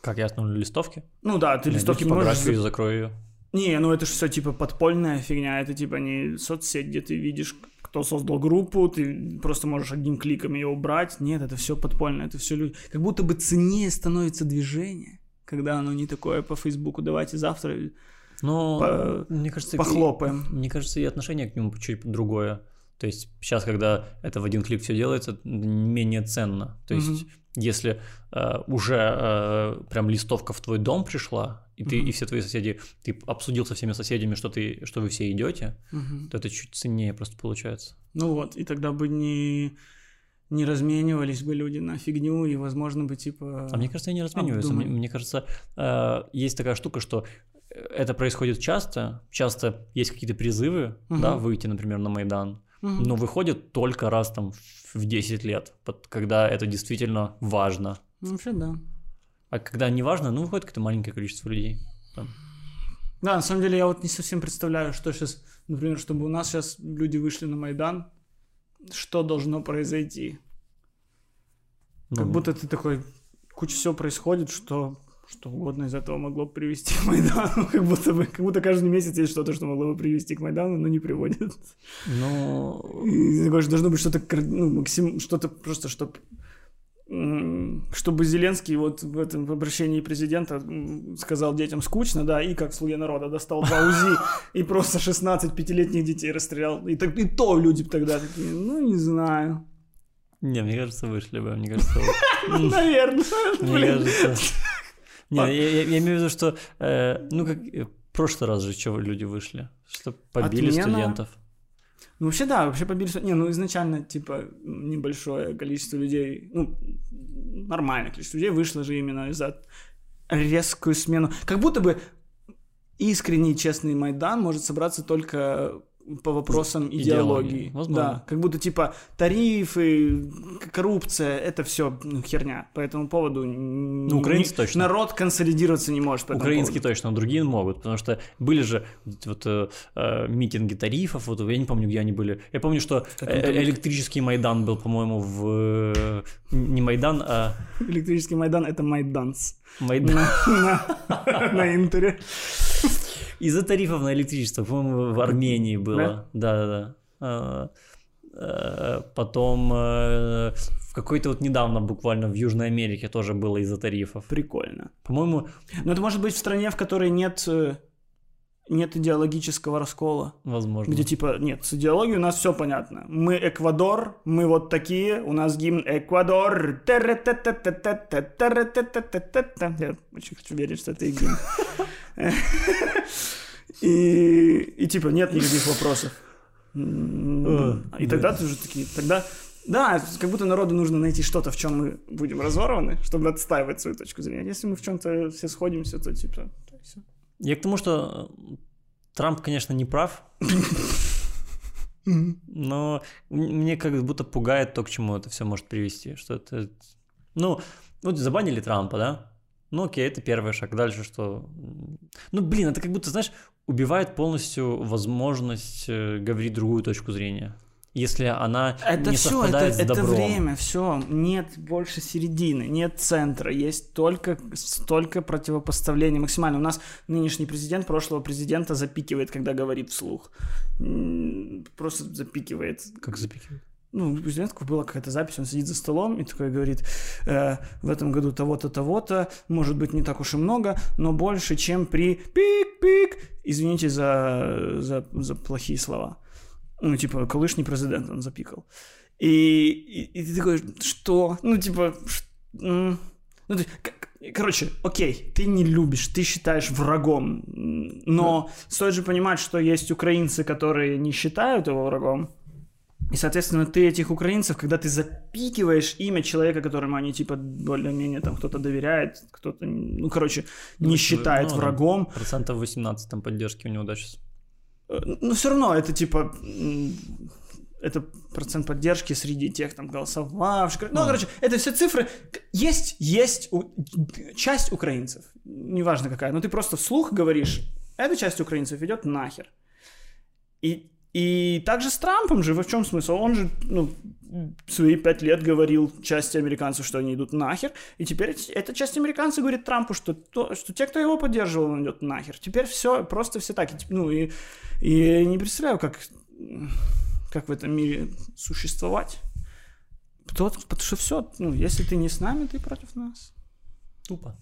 Как я остановлю листовки?
Ну да, ты
Найду
листовки можешь...
и
за-
закрою ее.
Не, ну это же все типа подпольная фигня, это типа не соцсеть, где ты видишь, кто создал группу, ты просто можешь одним кликом ее убрать. Нет, это все подпольно, это все люди. Как будто бы ценнее становится движение, когда оно не такое по Фейсбуку. Давайте завтра
Но,
По-
мне кажется, и-
похлопаем.
Мне кажется, и отношение к нему чуть другое. То есть сейчас, когда это в один клик все делается, менее ценно. То есть
Мгм.
если э, уже э, прям листовка в твой дом пришла, и ты
Мгм.
и все твои соседи, ты обсудил со всеми соседями, что ты, что вы все идете,
Мгм.
то это чуть ценнее просто получается.
Ну вот, и тогда бы не, не разменивались бы люди на фигню, и, возможно, бы типа...
А мне кажется, они размениваются. Мне,
обдумали.
мне кажется, э, есть такая штука, что э, это происходит часто. Часто есть какие-то призывы,
Мгм.
да, выйти, например, на Майдан.
Мгм.
но выходит только раз там в 10 лет, когда это действительно важно.
Ну, Вообще, да.
А когда не важно, ну, выходит какое-то маленькое количество людей. Там.
Да, на самом деле я вот не совсем представляю, что сейчас, например, чтобы у нас сейчас люди вышли на Майдан, что должно произойти. Как
Ну,
будто ты такой, куча всего происходит, что что угодно из этого могло привести к Майдану, как будто бы, как будто каждый месяц есть что-то, что могло бы привести к Майдану, но не приводит.
Ну,
И что должно быть что-то, ну, максим, что-то просто, чтобы чтобы Зеленский вот в этом в обращении президента сказал детям скучно, да, и как слуги народа достал два УЗИ и просто 16 пятилетних детей расстрелял. И, так, и то люди тогда такие, ну, не знаю.
не, мне кажется, вышли бы, мне кажется,
Наверное.
мне кажется. Не, я, я- я имею в виду, что, э, ну, как э, в прошлый раз же чего люди вышли, что побили
Отмена?
студентов.
Ну, вообще, да, вообще побили... Не, ну, изначально, типа, небольшое количество людей, ну, нормальное количество людей вышло же именно за резкую смену. Как будто бы искренний, честный Майдан может собраться только по вопросам идеологии. идеологии. Возможно. Да, как будто типа тарифы, коррупция, это все ну, херня. По этому поводу
ну, украинцы не, точно.
народ консолидироваться не может.
Украинские точно, но другие могут, потому что были же вот э, э, митинги тарифов, вот я не помню, где они были. Я помню, что э, электрический Майдан был, по-моему, в э, не Майдан, а
электрический Майдан это Майданс. Майдан на, на, на Интере.
Из-за тарифов на электричество, по-моему, в Армении было. Да-да-да. А, а, потом э, в какой-то вот недавно буквально в Южной Америке тоже было из-за тарифов.
Прикольно.
По-моему...
Но это может быть в стране, в которой нет э, нет идеологического раскола.
Возможно.
Где типа, нет, с идеологией у нас все понятно. Мы Эквадор, мы вот такие, у нас гимн Эквадор. Я очень хочу верить, что это гимн. И, и типа нет никаких вопросов. И тогда ты уже такие, тогда да, как будто народу нужно найти что-то, в чем мы будем разорваны, чтобы отстаивать свою точку зрения. Если мы в чем-то все сходимся, то типа все.
Я к тому, что э, Трамп, конечно, не прав. Но мне как будто пугает то, к чему это все может привести. Что это... Ну, вот забанили Трампа, да? Ну окей, это первый шаг. Дальше что? Ну блин, это как будто, знаешь, убивает полностью возможность э, говорить другую точку зрения если она
это
не
все,
совпадает
это,
с добром.
Это время, все, нет больше середины, нет центра, есть только столько противопоставлений максимально. У нас нынешний президент прошлого президента запикивает, когда говорит вслух. Просто запикивает.
Как запикивает?
Ну, у президента была какая-то запись, он сидит за столом и такой говорит, э, в этом году того-то, того-то, может быть, не так уж и много, но больше, чем при пик-пик. Извините за, за, за плохие слова. Ну, типа, колышний президент он запикал. И, и, и ты такой, что? Ну, типа, ну, ты, короче, окей, ты не любишь, ты считаешь врагом, но да. стоит же понимать, что есть украинцы, которые не считают его врагом, и, соответственно, ты этих украинцев, когда ты запикиваешь имя человека, которому они, типа, более-менее там кто-то доверяет, кто-то, ну, короче, не ну, считает ну, врагом.
Процентов 18 там поддержки у него, да, сейчас.
Э, но все равно это типа это процент поддержки среди тех там голосовавших. Ну, короче, это все цифры. Есть, есть у... часть украинцев, неважно какая, но ты просто вслух говоришь, эта часть украинцев идет нахер. И, и также с Трампом же, в чем смысл? Он же, ну, свои пять лет говорил части американцев, что они идут нахер, и теперь эта часть американцев говорит Трампу, что, то, что те, кто его поддерживал, он идет нахер. Теперь все, просто все так. И, ну, и и не представляю, как, как в этом мире существовать. Потому, потому что все, ну, если ты не с нами, ты против нас.
Тупо.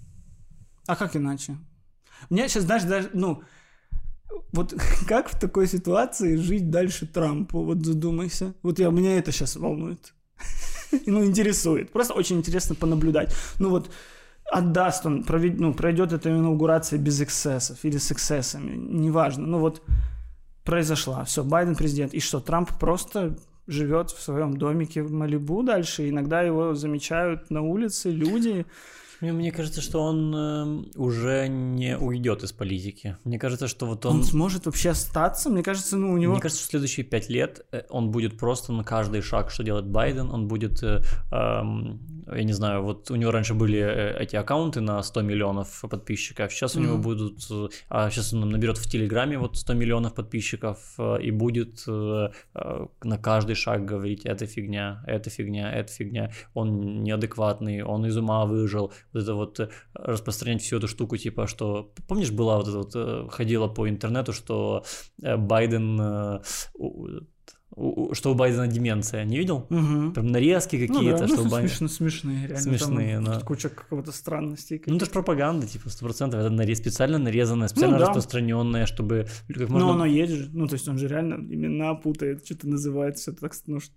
А как иначе? Мне сейчас, знаешь, даже, ну, вот как в такой ситуации жить дальше Трампу? Вот задумайся. Вот я, меня это сейчас волнует. ну, интересует. Просто очень интересно понаблюдать. Ну вот, отдаст он, провед, ну, пройдет эта инаугурация без эксцессов или с эксцессами, неважно. Ну вот, произошла. Все, Байден президент. И что, Трамп просто живет в своем домике в Малибу дальше. Иногда его замечают на улице люди.
Мне, мне кажется, что он э, уже не уйдет из политики. Мне кажется, что вот он...
Он сможет вообще остаться? Мне кажется, ну у него...
Мне кажется, что в следующие пять лет э, он будет просто на каждый шаг, что делает Байден, он будет э, э, я не знаю, вот у него раньше были э, эти аккаунты на 100 миллионов подписчиков, сейчас mm-hmm. у него будут, э, а сейчас он наберет в Телеграме вот 100 миллионов подписчиков и будет на каждый шаг говорить, это фигня, это фигня, это фигня, он неадекватный, он из ума выжил, это вот распространять всю эту штуку, типа, что, помнишь, была вот это вот, ходила по интернету, что Байден что у Байдена деменция, не видел?
Угу.
Прям нарезки какие-то,
ну, да,
что
ну,
у Байдена...
Смешно, смешные, реально.
Смешные,
там
да.
Куча какого-то странностей.
Ну, это же пропаганда, типа, сто процентов. Это нарез... специально нарезанная, специально ну, да. распространенная, чтобы...
Как можно... Но оно есть же. Ну, то есть он же реально имена путает, что-то называет, все так... Ну, что...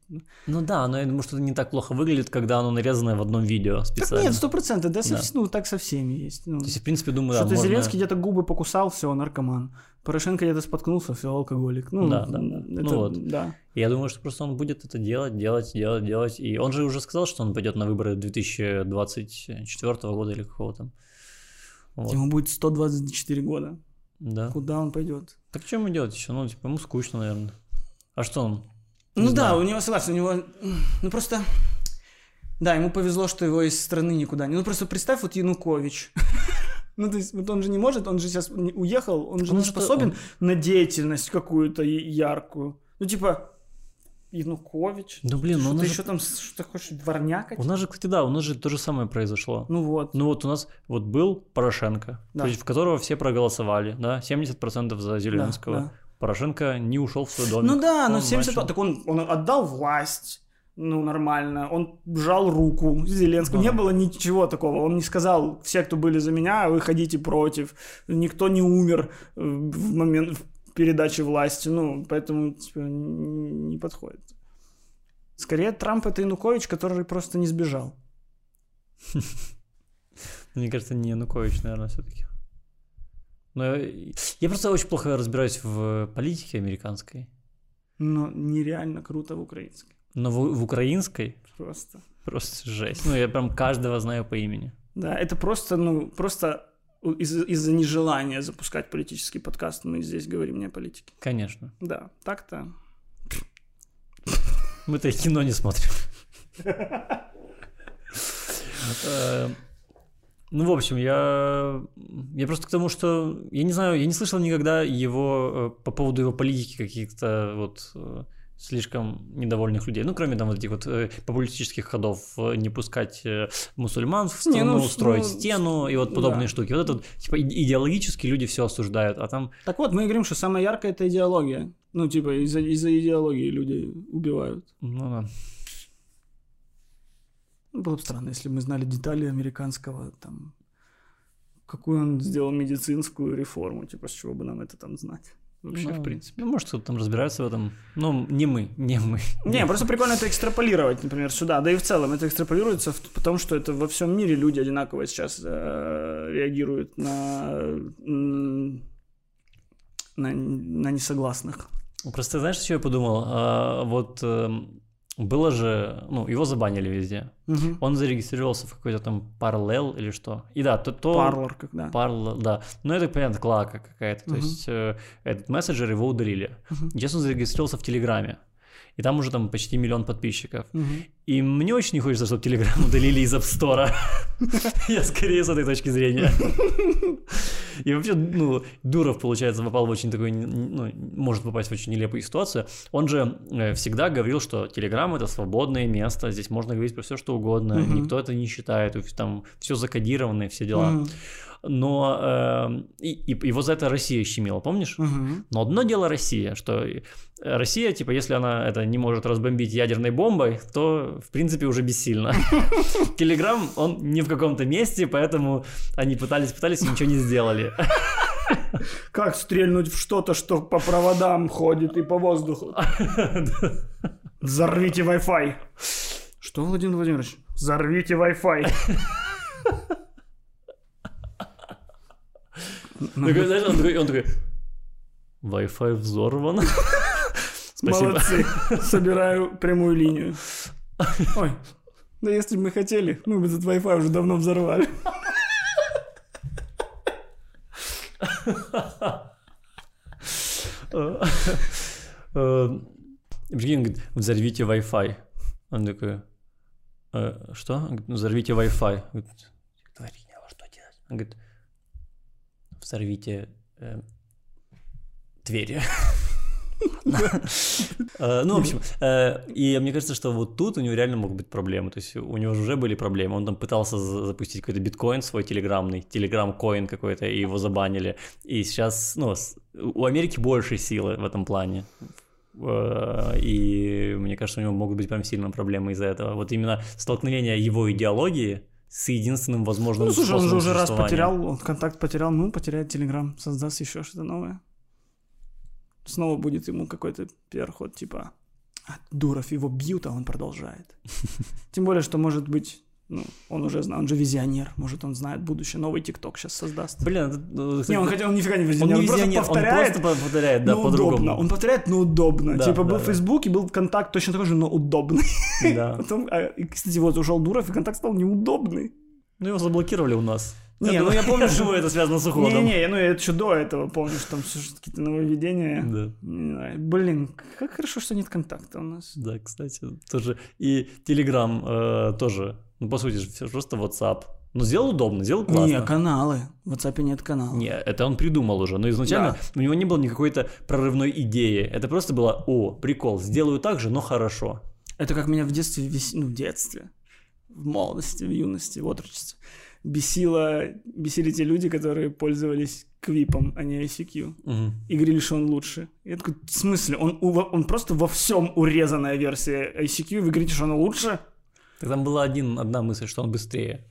ну да, но я думаю, что это не так плохо выглядит, когда оно нарезанное в одном видео специально.
Так нет, сто процентов, да, да. ну, так со всеми есть. Ну,
то есть, в принципе, думаю,
что
да,
можно... Зеленский где-то губы покусал, все, наркоман Порошенко где-то споткнулся, все, алкоголик. Ну,
Да, да, да.
это-
Ну вот.
да.
Я думаю, что просто он будет это делать, делать, делать, делать. И он же уже сказал, что он пойдет на выборы 2024 года или какого там. Вот,
Ему будет 124 года.
да.
Куда он пойдет?
Так что ему делать еще? Ну, типа, ему скучно, наверное. А что он?
Ну
Не
да,
знаю.
у него, согласен, у него, ну просто, да, ему повезло, что его из страны никуда не... Ну просто представь, вот Янукович. Ну, то есть, вот он же не может, он же сейчас уехал, он же
Он
не способен
он-
на деятельность какую-то яркую. Ну, типа, Янукович.
Ну, блин, ну
ты
же,
еще там, что хочешь, дворнякать?
у нас же, кстати, да, у нас же то же самое произошло.
Ну вот.
Ну вот у нас вот был Порошенко,
Да.
против которого все проголосовали, да, 70% за Зеленского.
да.
Порошенко не ушел в свой домик.
Ну да, но
Он
70...
начал-
Так он, он отдал власть, ну, нормально. Он жал руку Зеленскому.
Да.
Не было ничего такого. Он не сказал, все, кто были за меня, вы ходите против. Никто не умер э, в момент передачи власти. Ну, поэтому типа, не подходит. Скорее, Трамп это Янукович, который просто не сбежал.
Мне кажется, не Янукович, наверное, все-таки. Но я я просто очень плохо разбираюсь в политике американской.
Но нереально круто в украинской.
Но в, в украинской
Просто.
просто жесть. Ну, я прям каждого знаю по имени.
Да, это просто, ну, просто из- из-за нежелания запускать политический подкаст мы здесь говорим не о политике.
Конечно.
Да, так-то.
Мы-то кино не смотрим. Э, Ну, в общем, я, я просто к тому, что я не знаю, я не слышал никогда его э, по поводу его политики каких-то вот э, слишком недовольных людей. Ну, кроме там вот этих вот э, популистических ходов э, не пускать э, мусульман в страну,
ну,
строить
ну,
стену и вот подобные
да.
штуки. Вот это вот, типа иде- идеологически люди все осуждают, а там
Так вот, мы говорим, что самое яркое это идеология. Ну, типа, из-за из идеологии люди убивают.
ну, да.
Ну, было бы странно, если бы мы знали детали американского, там, какую он сделал медицинскую реформу, типа, с чего бы нам это там знать? Вообще,
Ну,
в принципе.
Ну, может, кто-то там разбирается в этом. Ну, не мы, не мы.
Не, просто прикольно это экстраполировать, например, сюда. Да и в целом это экстраполируется в том, что это во всем мире люди одинаково сейчас э, реагируют на, на, на несогласных.
Просто знаешь, что я подумал? А, вот эм, было же, ну, его забанили везде.
Мгм.
Он зарегистрировался в какой-то там параллел или что. И да, то... то
Парлор, когда.
Parallel, да. Ну, это, понятно, клака какая-то. То
Мгм.
есть э, этот мессенджер его удалили.
Мгм.
Сейчас он зарегистрировался в Телеграме. И там уже там почти миллион подписчиков. И мне очень не хочется, чтобы Телеграм удалили из App Store. Я скорее с этой точки зрения. И вообще, ну, Дуров, получается, попал в очень такой, ну, может попасть в очень нелепую ситуацию. Он же э, всегда говорил, что Телеграм — это свободное место, здесь можно говорить про все, что угодно, никто это не считает, там все закодировано, все дела. Но э, и, и его за это Россия щемила, помнишь?
Мгм.
Но одно дело Россия, что Россия, типа, если она это не может разбомбить ядерной бомбой, то, в принципе, уже бессильно. Телеграм, он не в каком-то месте, поэтому они пытались, пытались и ничего не сделали.
Как стрельнуть в что-то, что по проводам ходит и по воздуху? Взорвите Wi-Fi. Что, Владимир Владимирович? Взорвите Wi-Fi. Ну,
Такой, знаешь, он такой, он такой, Wi-Fi взорван. Спасибо.
Молодцы. Собираю прямую линию. Ой, да если бы мы хотели, мы бы этот Wi-Fi уже давно взорвали.
Э, Прикинь, он говорит, взорвите Wi-Fi. Он такой, «Э, что? Он говорит, «Ну, взорвите Wi-Fi. Говорит, Говори, а что делать? Он говорит, взорвите э, двери. Э, Ну, в общем, э, и мне кажется, что вот тут у него реально могут быть проблемы. То есть у него же уже были проблемы. Он там пытался за- запустить какой-то биткоин свой телеграммный, телеграм-коин какой-то, и его забанили. И сейчас, ну, у Америки больше силы в этом плане. Э, И мне кажется, у него могут быть прям сильные проблемы из-за этого. Вот именно столкновение его идеологии с единственным возможным
Ну, слушай, он же уже раз потерял, он контакт потерял, ну, потеряет Телеграм, создаст еще что-то новое. Снова будет ему какой-то переход, типа, «А, Дуров его бьют, а он продолжает. Тем более, что, может быть, Ну, он уже знает, он же визионер, может, он знает будущее, новый ТикТок сейчас создаст.
Блин, это, ну,
Не, он хотя он нифига не
он
визионер,
не
он,
визионер,
просто повторяет,
он просто повторяет, да, по-другому.
Он повторяет, но удобно.
Да,
типа
да,
был
да.
Facebook и был ВКонтакт точно такой же, но удобный.
Да.
Потом, а, и, кстати, вот ушел Дуров, и ВКонтакт стал неудобный.
Ну, его заблокировали у нас.
Не,
Я
ну
думаю,
я помню,
что это связано с уходом.
Не-не, ну я еще до этого помню, что там какие-то нововведения.
Да.
Не знаю. Блин, как хорошо, что нет контакта у нас.
Да, кстати, тоже. И Telegram э, тоже. Ну, по сути, же всё просто WhatsApp. Ну, сделал удобно, сделал классно.
Не, каналы. В WhatsApp нет канала.
Не, это он придумал уже, но изначально у него не было никакой-то прорывной идеи. Это просто было, о, прикол, сделаю так же, но хорошо.
Это как меня в детстве, ну, в детстве, в молодости, в юности, в отрочестве, бесило, бесили те люди, которые пользовались квипом, а не ICQ.
Мгм.
И говорили, что он лучше. Я такой, в смысле? Он, он просто во всем урезанная версия ICQ, и вы говорите, что он лучше?
Там была один, одна мысль, что он быстрее.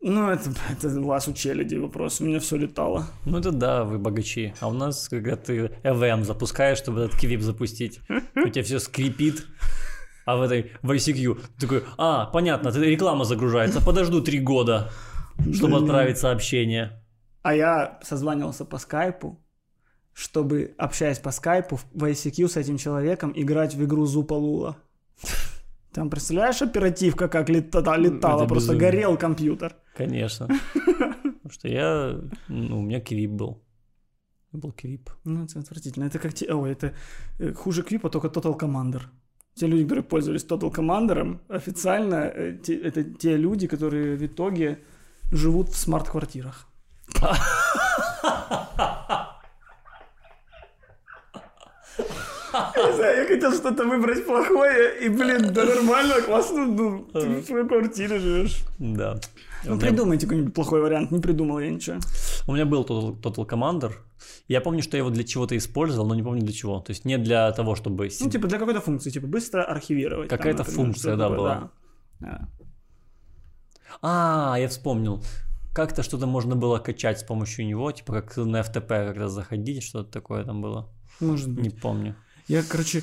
Ну, это, это у вас у челяди вопрос. У меня все летало.
Ну это да, вы богачи. А у нас, когда ты EVM запускаешь, чтобы этот квип запустить, у тебя все скрипит. А в этой в ICQ такой, а, понятно, реклама загружается, подожду три года, чтобы отправить сообщение.
А я созванивался по скайпу, чтобы, общаясь по скайпу, в ICQ с этим человеком играть в игру Зупалула. Там, представляешь, оперативка как лета- летала,
Это
просто
безумие.
горел компьютер.
Конечно. Потому что я, ну, у меня квип был. Был квип.
Ну, это отвратительно. Это как... те- Ой, это э, хуже Квипа, только Total Commander. Те люди, которые пользовались Total Commander, официально э, те- это те люди, которые в итоге живут в смарт-квартирах. Я знаю, я хотел что-то выбрать плохое, и, блин, да нормально, классно, ну, ты в своей квартире живешь.
Да.
Ну,
меня,
придумайте какой-нибудь плохой вариант, не придумал я ничего.
у меня был Total, Total Commander. Я помню, что я его для чего-то использовал, но не помню для чего. То есть не для того, чтобы...
Ну, типа для какой-то функции, типа быстро архивировать. там,
Какая-то
например,
функция, да, была.
Да.
А, я вспомнил. Как-то что-то можно было качать с помощью него, типа как на FTP когда заходить, что-то такое там было.
Может быть.
Не помню.
Я, короче,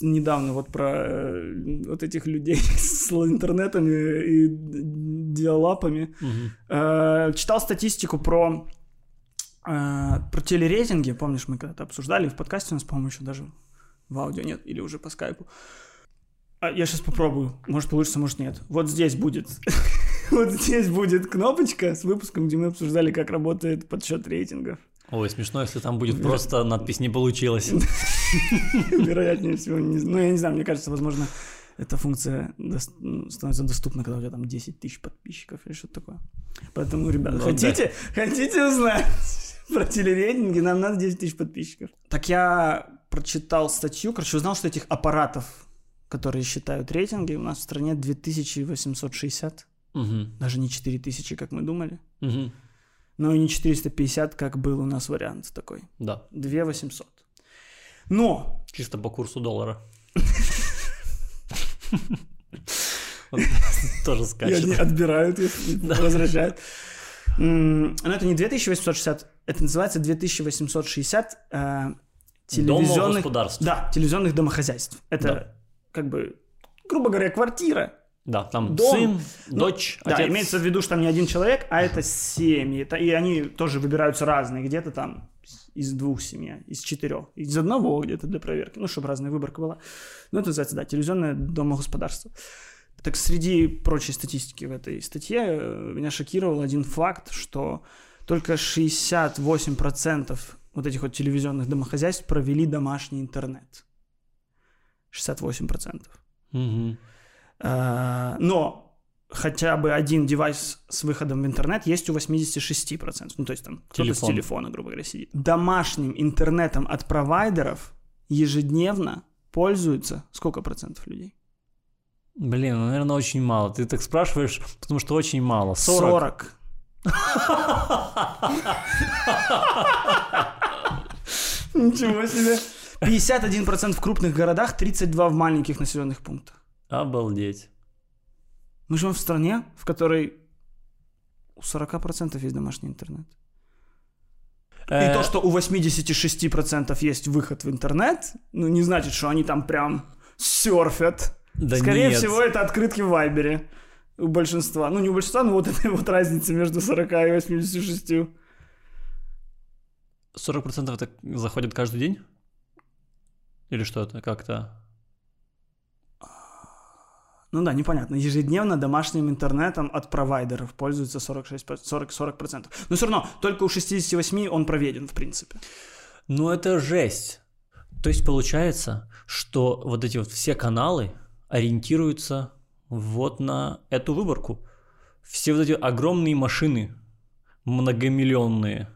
недавно вот про э, вот этих людей с интернетами и диалапами
Мгм.
э, читал статистику про э, про телерейтинги. Помнишь, мы когда-то обсуждали в подкасте у нас, по-моему, еще даже в аудио нет, или уже по скайпу. А я сейчас попробую. Может получится, может нет. Вот здесь будет. Вот здесь будет кнопочка с выпуском, где мы обсуждали, как работает подсчет рейтингов.
Ой, смешно, если там будет просто надпись «не получилось».
Вероятнее всего. не- ну, я не знаю, мне кажется, возможно, эта функция дос- ну, становится доступна, когда у тебя там 10 тысяч подписчиков или что-то такое. Поэтому, ребята,
Ну,
хотите, хотите узнать про телерейтинги, нам надо 10 тысяч подписчиков. Так я прочитал статью, короче, узнал, что этих аппаратов, которые считают рейтинги, у нас в стране 2860,
Мгм.
даже не 4000, как мы думали,
Мгм.
но и не 450, как был у нас вариант такой.
Да,
2800. Но
чисто по курсу доллара. Тоже
И они
скачет.
отбирают возвращают. Но это не 2860, это называется 2860 э, телевизионных...
Домогосподарств.
Да, телевизионных домохозяйств. Это
Да.
как бы, грубо говоря, квартира.
Да, там
Дом.
сын,
Ну,
дочь,
Да,
отец.
имеется в виду, что там не один человек, а это семьи. И они тоже выбираются разные. Где-то там из двух семей, из четырех, из одного где-то для проверки. Ну, чтобы разная выборка была. Ну, это называется, да, телевизионное домогосподарство. Так среди прочей статистики в этой статье э, меня шокировал один факт, что только 68% вот этих вот телевизионных домохозяйств провели домашний интернет. 68%.
Мгм.
Э, Но хотя бы один девайс с выходом в интернет есть у 86%. Ну, то есть там кто-то с
Телефон.
телефона, грубо говоря, сидит. Домашним интернетом от провайдеров ежедневно пользуются сколько процентов людей?
Блин, ну, наверное, очень мало. Ты так спрашиваешь, потому что очень мало. 40.
40. Ничего себе. 51% в крупных городах, 32% в маленьких населенных пунктах.
Обалдеть.
Мы живем в стране, в которой у 40% есть домашний интернет. И
Э,
то, что у 86% есть выход в интернет, ну, не значит, что они там прям серфят.
да
Скорее
нет.
всего, это открытки в Вайбере. у большинства. Ну, не у большинства, но вот этой вот разницы между 40 и 86.
40% это заходит каждый день? Или что это как-то?
Ну да, непонятно. Ежедневно домашним интернетом от провайдеров пользуются 46, 40, 40%. Но все равно, только у 68 он проведен, в принципе.
Ну это жесть. То есть получается, что вот эти вот все каналы ориентируются вот на эту выборку. Все вот эти огромные машины, многомиллионные,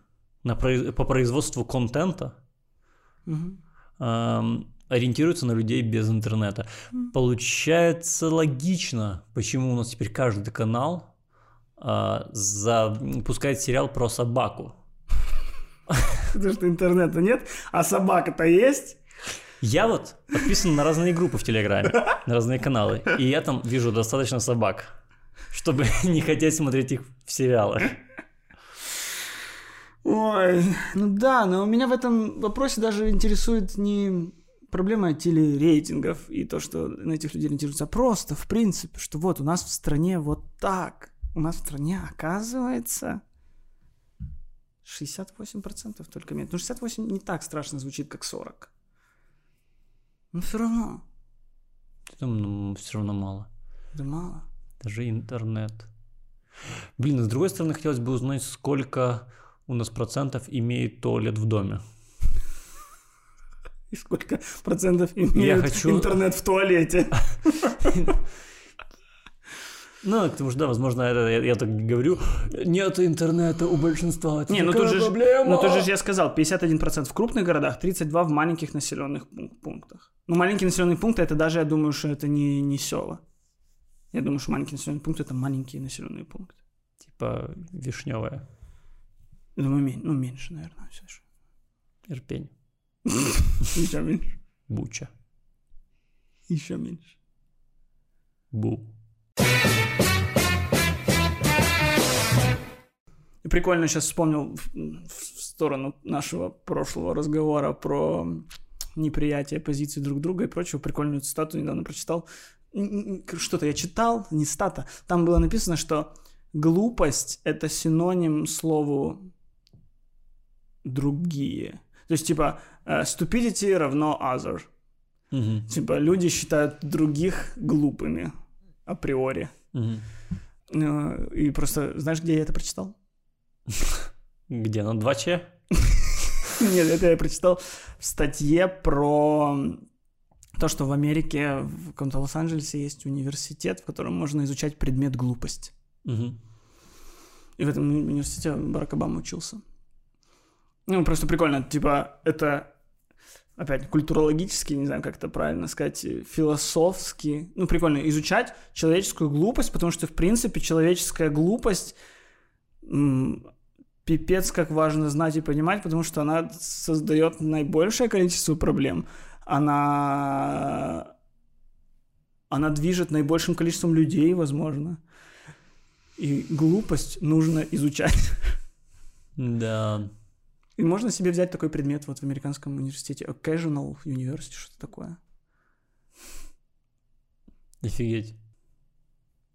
на, по производству контента,
Мгм.
эм, ориентируются на людей без интернета. Получается логично, почему у нас теперь каждый канал э, запускает сериал про собаку.
Потому что интернета нет, а собака-то есть.
Я вот подписан на разные группы в Телеграме, на разные каналы, и я там вижу достаточно собак, чтобы не хотеть смотреть их в сериалах.
Ой, ну да, но меня в этом вопросе даже интересует не проблема телерейтингов и то, что на этих людей ориентируются, а просто, в принципе, что вот у нас в стране вот так. У нас в стране, оказывается, 68% только имеет. Ну, 68 не так страшно звучит, как 40. Но все равно,
Там все равно мало.
это мало.
Даже интернет. Блин, а с другой стороны, хотелось бы узнать, сколько у нас процентов имеет туалет в доме.
И сколько процентов имеют
хочу-
интернет в туалете?
Ну, потому что, да, возможно, это, я, я так говорю, нет интернета у большинства, это
Не, ну тут же, ну тут же я сказал, 51% в крупных городах, 32% в маленьких населенных пун- пунктах. Ну, маленькие населенные пункты, это даже, я думаю, что это не, не села. Я думаю, что маленькие населенные пункты это маленькие населенные пункты.
Типа вишневая,
Думаю, ну, меньше, наверное, все же.
Ирпень,
Еще меньше.
Буча,
Еще меньше.
Бу.
Прикольно сейчас вспомнил в, сторону нашего прошлого разговора про неприятие позиций друг друга и прочего. Прикольную цитату недавно прочитал. Что-то я читал, не стата. Там было написано, что глупость — это синоним слову «другие». То есть, типа, stupidity равно other.
Мгм,
Типа, люди считают других глупыми априори. Э, И просто, знаешь, где я это прочитал?
Где, на 2Ч?
Нет, это я прочитал в статье про то, что в Америке, в каком-то Лос-Анджелесе есть университет, в котором можно изучать предмет глупость.
Мгм.
И в этом уни- университете Барак Обама учился. Ну, просто прикольно, типа, это опять культурологически, не знаю, как это правильно сказать, философски, ну, прикольно изучать человеческую глупость, потому что, в принципе, человеческая глупость м, пипец как важно знать и понимать, потому что она создает наибольшее количество проблем. Она она движет наибольшим количеством людей, возможно. И глупость нужно изучать.
Да.
И можно себе взять такой предмет вот в американском университете, occasional university, что-то такое.
Офигеть.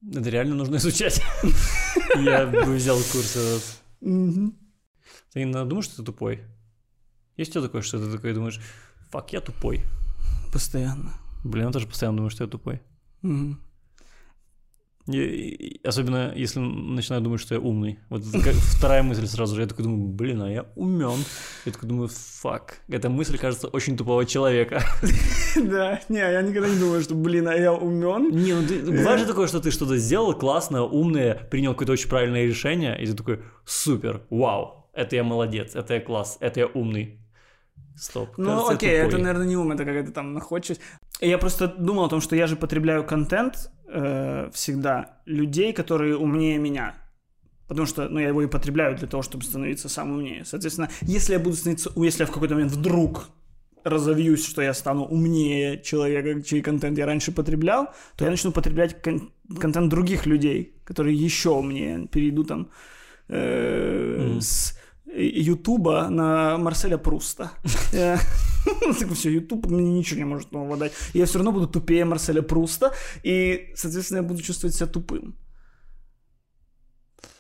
Это реально нужно изучать. Я бы взял курс этот. Ты иногда думаешь, что ты тупой? Есть у тебя такое, что ты такой думаешь, фак, я тупой.
Постоянно.
Блин, я тоже постоянно думаю, что я тупой. И- особенно если начинаю думать, что я умный. Вот вторая мысль сразу же. Я такой думаю, блин, а я умен. Я такой думаю, фак. Эта мысль кажется очень тупого человека.
Да, не, я никогда не думаю, что, блин, а я умен.
Не, ну ты, бывает же такое, что ты что-то сделал классное, умное, принял какое-то очень правильное решение, и ты такой, супер, вау, это я молодец, это я класс, это я умный. Стоп.
Ну,
кажется,
окей, это, наверное, не ум, это какая-то там находчивость. Я просто думал о том, что я же потребляю контент э, всегда людей, которые умнее меня. Потому что, ну, я его и потребляю для того, чтобы становиться сам умнее. Соответственно, если я буду становиться, если я в какой-то момент вдруг разовьюсь, что я стану умнее человека, чей контент я раньше потреблял, то я начну потреблять кон- контент других людей, которые еще умнее. Перейду там э,
Мгм.
с Ютуба на Марселя Пруста. Все, Ютуб мне ничего не может нового дать. Я все равно буду тупее Марселя Пруста, и, соответственно, я буду чувствовать себя тупым.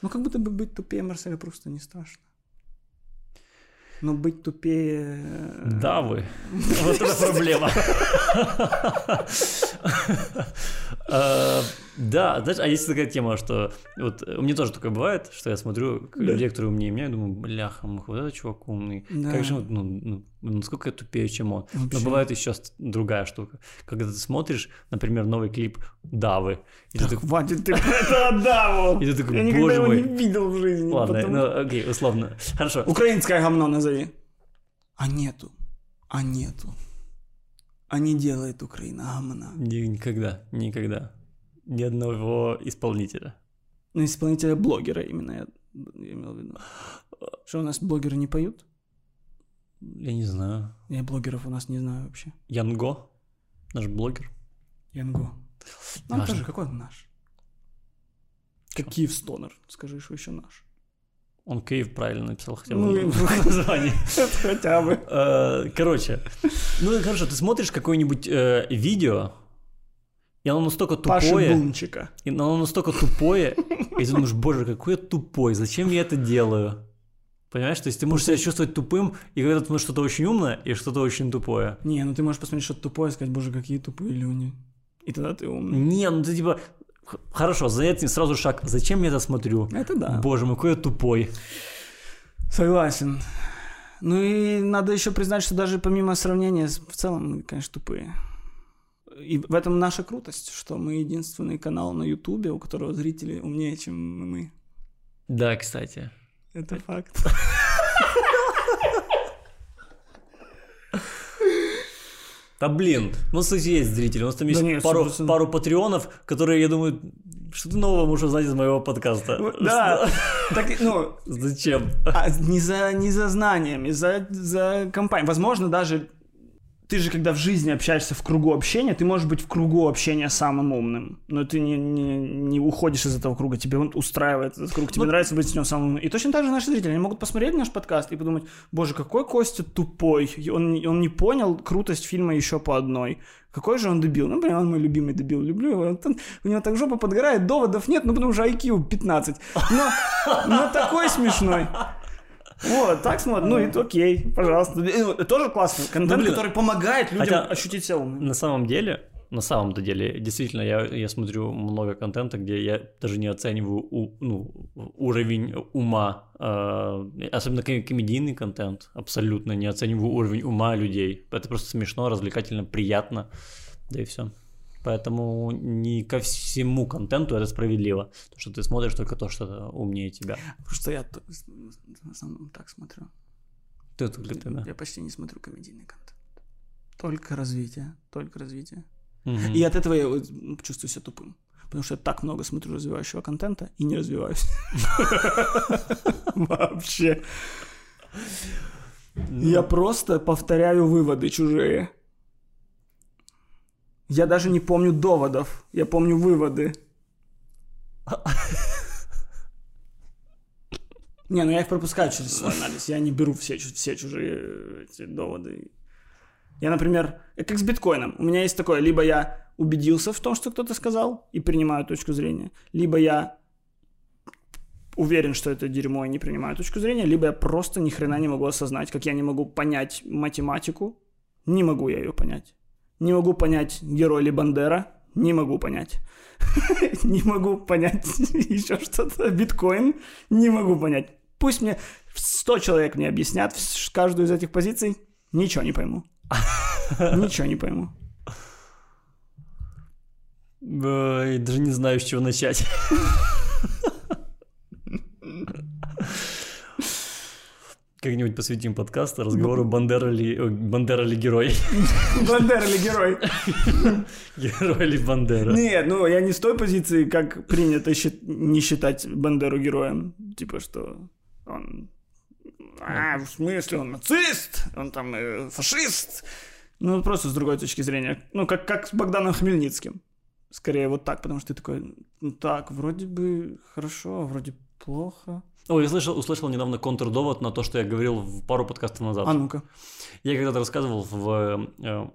Ну, как будто бы быть тупее Марселя просто не страшно. Но быть тупее... э,
Да, вы. Вот это проблема. Э, Да, знаешь, а есть такая тема, что вот у меня тоже такое бывает, что я смотрю
Да.
людей, которые умнее меня, и думаю, бляха, муха, вот этот чувак умный.
Да.
Как же, он, ну, ну, насколько я тупее, чем он. Но бывает еще другая штука. Когда ты смотришь, например, новый клип Давы, и ты
Да
такой,
хватит ты про это
и ты такой,
Я никогда его не видел в жизни.
Ладно, ну окей, условно. Хорошо.
Украинское говно назови. А нету. А нету. А не делает Украина.
Ни- Никогда, никогда. Ни одного исполнителя.
Ну, исполнителя блогера именно я, я имел в виду. Что у нас блогеры не поют?
Я не знаю.
Я блогеров у нас не знаю вообще.
Янго, наш блогер.
Янго. Нам
Важно.
тоже, какой он наш? Как Киев Стонер. Скажи, что еще наш.
Он Киев правильно написал хотя бы
Ну,
в названии.
Хотя бы.
Короче, ну хорошо, ты смотришь какое-нибудь э, видео, и оно настолько
Паши
тупое,
Бунчика.
и оно настолько тупое, и ты думаешь, боже, какой я тупой, зачем я это делаю? Понимаешь, то есть ты можешь себя чувствовать тупым, и когда ты смотришь что-то очень умное и что-то очень тупое.
Не, ну ты можешь посмотреть что-то тупое и сказать, боже, какие тупые люди. И тогда ты умный.
Не, ну ты типа, хорошо, за этим сразу шаг, зачем я это смотрю?
Это да.
Боже мой, какой я тупой.
Согласен. Ну и надо еще признать, что даже помимо сравнения, в целом мы, конечно, тупые. И в этом наша крутость, что мы единственный канал на Ютубе, у которого зрители умнее, чем мы.
Да, кстати.
Это факт.
Да блин, у нас, кстати, есть зрители, у нас там есть
Да нет,
пару,
100%.
пару патреонов, которые, я думаю, что ты нового можешь узнать из моего подкаста.
Да, так, ну,
Зачем?
а не за, не за знаниями, за, за компанией. Возможно, даже ты же, когда в жизни общаешься в кругу общения, ты можешь быть в кругу общения самым умным, но ты не, не, не уходишь из этого круга, тебе он устраивает этот круг, тебе
Ну-
нравится быть с ним самым умным. И точно так же наши зрители, они могут посмотреть наш подкаст и подумать, боже, какой Костя тупой, он, он не понял крутость фильма еще по одной. Какой же он дебил? Ну, например, он мой любимый дебил, люблю его. Он- у него так жопа подгорает, доводов нет, ну потому что IQ 15. Но, но такой смешной. Вот, так смотрим. Ну, и окей, пожалуйста. Ну, это тоже классно. Контент, который помогает людям ощутить себя умным.
На самом деле, на самом-то деле, действительно, я, я смотрю много контента, где я даже не оцениваю у- ну, уровень ума, э, особенно ком- комедийный контент, абсолютно не оцениваю уровень ума людей. Это просто смешно, развлекательно, приятно, да и все. Поэтому не ко всему контенту это справедливо, потому что ты смотришь только то, что умнее тебя.
Потому что я в основном так смотрю.
Ты только ты, да.
Я почти не смотрю комедийный контент. Только развитие, только развитие.
Мгм.
И от этого я чувствую себя тупым. Потому что я так много смотрю развивающего контента и не развиваюсь. Вообще. Я просто повторяю выводы чужие. Я даже не помню доводов, я помню выводы. Не, ну я их пропускаю через свой анализ. Я не беру все, все чужие э, эти доводы. Я, например, э, как с биткоином. У меня есть такое, либо я убедился в том, что кто-то сказал, и принимаю точку зрения, либо я уверен, что это дерьмо и не принимаю точку зрения, либо я просто ни хрена не могу осознать, как я не могу понять математику, не могу я ее понять. Не могу понять герой ли Бандера, не могу понять. Не могу понять еще что-то. Биткоин не могу понять. Пусть мне 100 человек мне объяснят каждую из этих позиций, ничего не пойму. Ничего не пойму.
Ой, даже не знаю, с чего начать. Как-нибудь посвятим подкаст разговору Бандера ли, ой, Бандера ли герой?
Бандера или герой?
Герой ли Бандера?
Нет, ну я не с той позиции, как принято не считать Бандеру героем. Типа, что он... А, в смысле, он нацист, он там э, фашист. Ну, просто с другой точки зрения. Ну, как, как с Богданом Хмельницким. Скорее вот так, потому что ты такой, ну так, вроде бы хорошо, а вроде плохо.
Ой, я слышал, услышал недавно контрдовод на то, что я говорил в пару подкастов назад.
А ну-ка.
Я когда-то рассказывал в, э,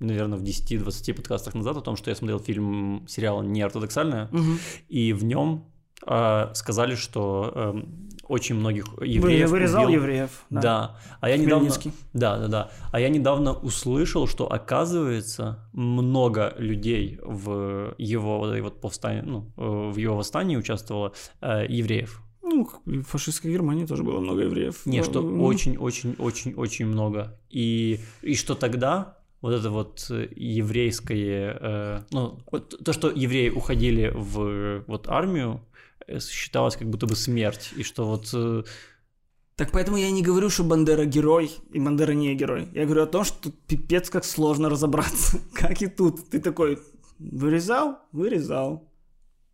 наверное, в 10-20 подкастах назад о том, что я смотрел фильм, сериал «Неортодоксальная»,
Мгм.
и в нем а, сказали, что эм, очень многих евреев
Вырезал
убил.
евреев.
Да. А я недавно... Да, да, да. А я недавно услышал, что оказывается много людей в его вот вот повстании, ну, э, в его восстании участвовало э, евреев.
Ну, в фашистской Германии тоже было много евреев.
Не, что
Ну,
очень-очень-очень-очень много. И, и что тогда вот это вот э, еврейское, э, ну, вот то, что евреи уходили в вот армию, э, считалось как будто бы смерть. И что вот... э,
Так поэтому я не говорю, что Бандера герой и Бандера не герой. Я говорю о том, что тут пипец как сложно разобраться. Как и тут. Ты такой, вырезал? Вырезал.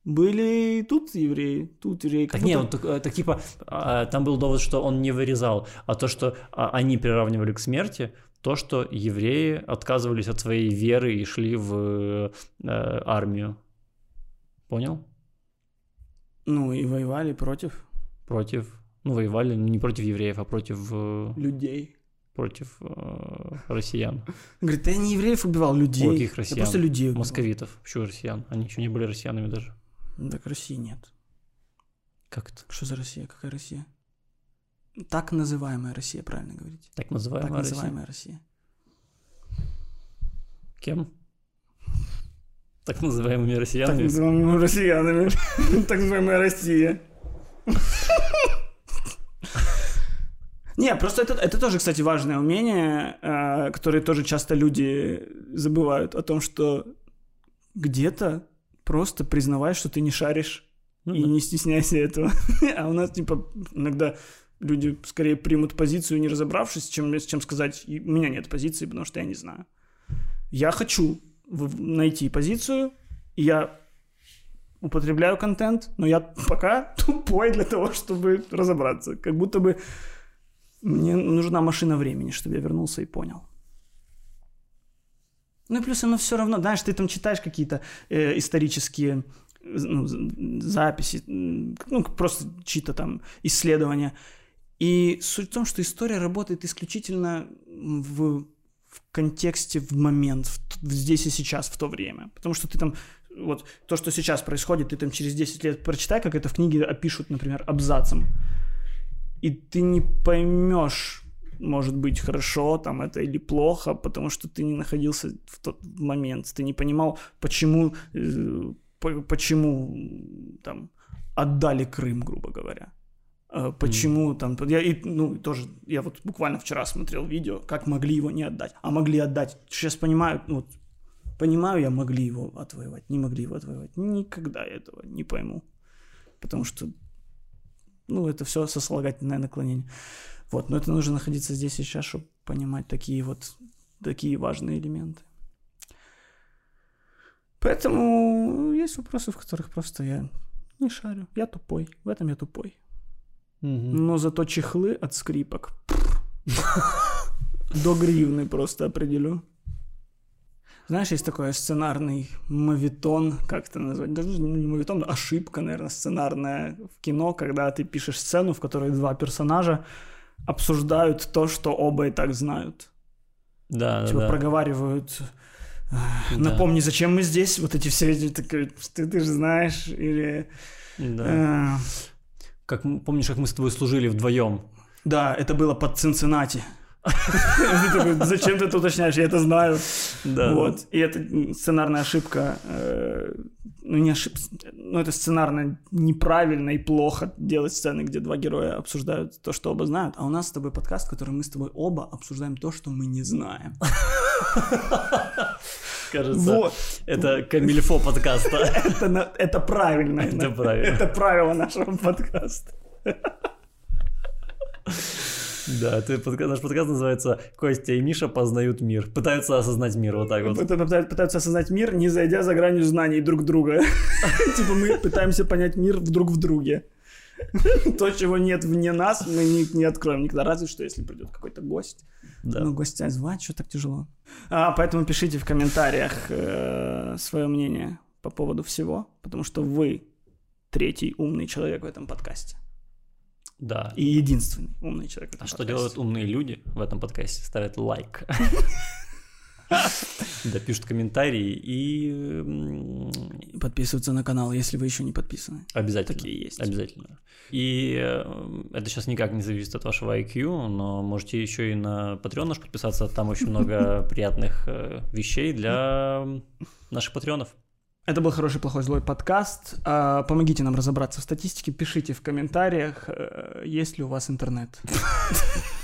Были и тут евреи, тут евреи. Как
Так не,
будто-
вот так, э, так типа, а, там был довод, что он не вырезал, а то, что а, они приравнивали к смерти, то, что евреи отказывались от своей веры и шли в э, армию. Понял?
Ну и воевали против
Против, ну, воевали не против евреев, а против, э,
людей.
против э, россиян,
Говорит, я не евреев убивал, людей.
Каких
Я
россиян?
просто людей убивал.
московитов. Почему россиян? Они еще не были россиянами даже.
Ну, Так России нет.
Как это?
Что за Россия? Какая Россия? Так называемая Россия, правильно говорить.
Так
Так
называемая Россия?
называемая Россия.
Кем? Так называемыми
Так
россиянами?
называемыми россиянами. Так называемая Россия. Не, просто это, это тоже, кстати, важное умение, э, которое тоже часто люди забывают о том, что где-то просто признавай, что ты не шаришь,
Ну
и
да.
не стесняйся этого. А у нас, типа, иногда люди скорее примут позицию, не разобравшись, чем, чем сказать, «И у меня нет позиции, потому что я не знаю. Я хочу найти позицию, и я употребляю контент, но я пока тупой для того, чтобы разобраться. Как будто бы мне нужна машина времени, чтобы я вернулся и понял. Ну и плюс оно все равно, знаешь, ты там читаешь какие-то э, исторические ну, записи, ну, просто чьи-то там исследования. И суть в том, что история работает исключительно в, в контексте, в момент, в в здесь и сейчас, в то время. Потому что ты там, вот то, что сейчас происходит, ты там через 10 лет прочитай, как это в книге опишут, например, абзацем. И ты не поймешь, может быть, хорошо там это или плохо, потому что ты не находился в тот момент, ты не понимал, почему, э, по- почему там отдали Крым, грубо говоря. Э, Почему там, я, и, ну, тоже, я вот буквально вчера смотрел видео, как могли его не отдать, а могли отдать. Сейчас понимаю, ну, вот, понимаю я, могли его отвоевать, не могли его отвоевать. Никогда я этого не пойму. Потому что, ну, это все сослагательное наклонение. Вот, но это нужно находиться здесь и сейчас, чтобы понимать такие вот, такие важные элементы. Поэтому есть вопросы, в которых просто я не шарю. Я тупой. В этом я тупой.
Мгм.
Но зато чехлы от скрипок. До гривны просто определю. Знаешь, есть такой сценарный мавитон, как это назвать? Даже не мавитон, а ошибка, наверное, сценарная в кино, когда ты пишешь сцену, в которой два персонажа обсуждают то, что оба и так знают.
Да,
Типа
да.
проговаривают
Да.
Напомни, зачем мы здесь? Вот эти все эти, такие, ты, ты же знаешь, или...
Да.
э,
Как помнишь, как мы с тобой служили вдвоем?
да, это было под Цинциннати. Ты такой, Зачем ты это уточняешь? Я это знаю.
Да.
Вот. И это сценарная ошибка. э, Ну, не ошибка. Ну, это сценарно неправильно и плохо делать сцены, где два героя обсуждают то, что оба знают. А у нас с тобой подкаст, в котором мы с тобой оба обсуждаем то, что мы не знаем.
Кажется,
Вот.
это камильфо подкаста.
Это, это правильно.
Это правильно.
Это правило нашего подкаста.
Да, ты наш подкаст называется «Костя и Миша познают мир». Пытаются осознать мир, вот так вот.
Пытаются осознать мир, не зайдя за гранью знаний друг друга. Типа мы пытаемся понять мир друг в друге. То, чего нет вне нас, мы не, не откроем никогда, разве что если придет какой-то гость.
Да.
Ну, гостя звать, что так тяжело. А, поэтому пишите в комментариях свое мнение по поводу всего, потому что вы третий умный человек в этом подкасте.
Да.
И единственный умный человек
А что
подкасте.
делают умные люди в этом подкасте? Ставят лайк. Да, пишут комментарии и м,
Подписываться на канал, если вы еще не подписаны.
обязательно.
Такие есть.
Обязательно. И э, это сейчас никак не зависит от вашего IQ, но можете еще и на Patreon наш подписаться. Там очень много приятных э, вещей для наших патреонов.
Это был «Хороший, плохой, злой» подкаст. А, Помогите нам разобраться в статистике, пишите в комментариях, э, есть ли у вас интернет.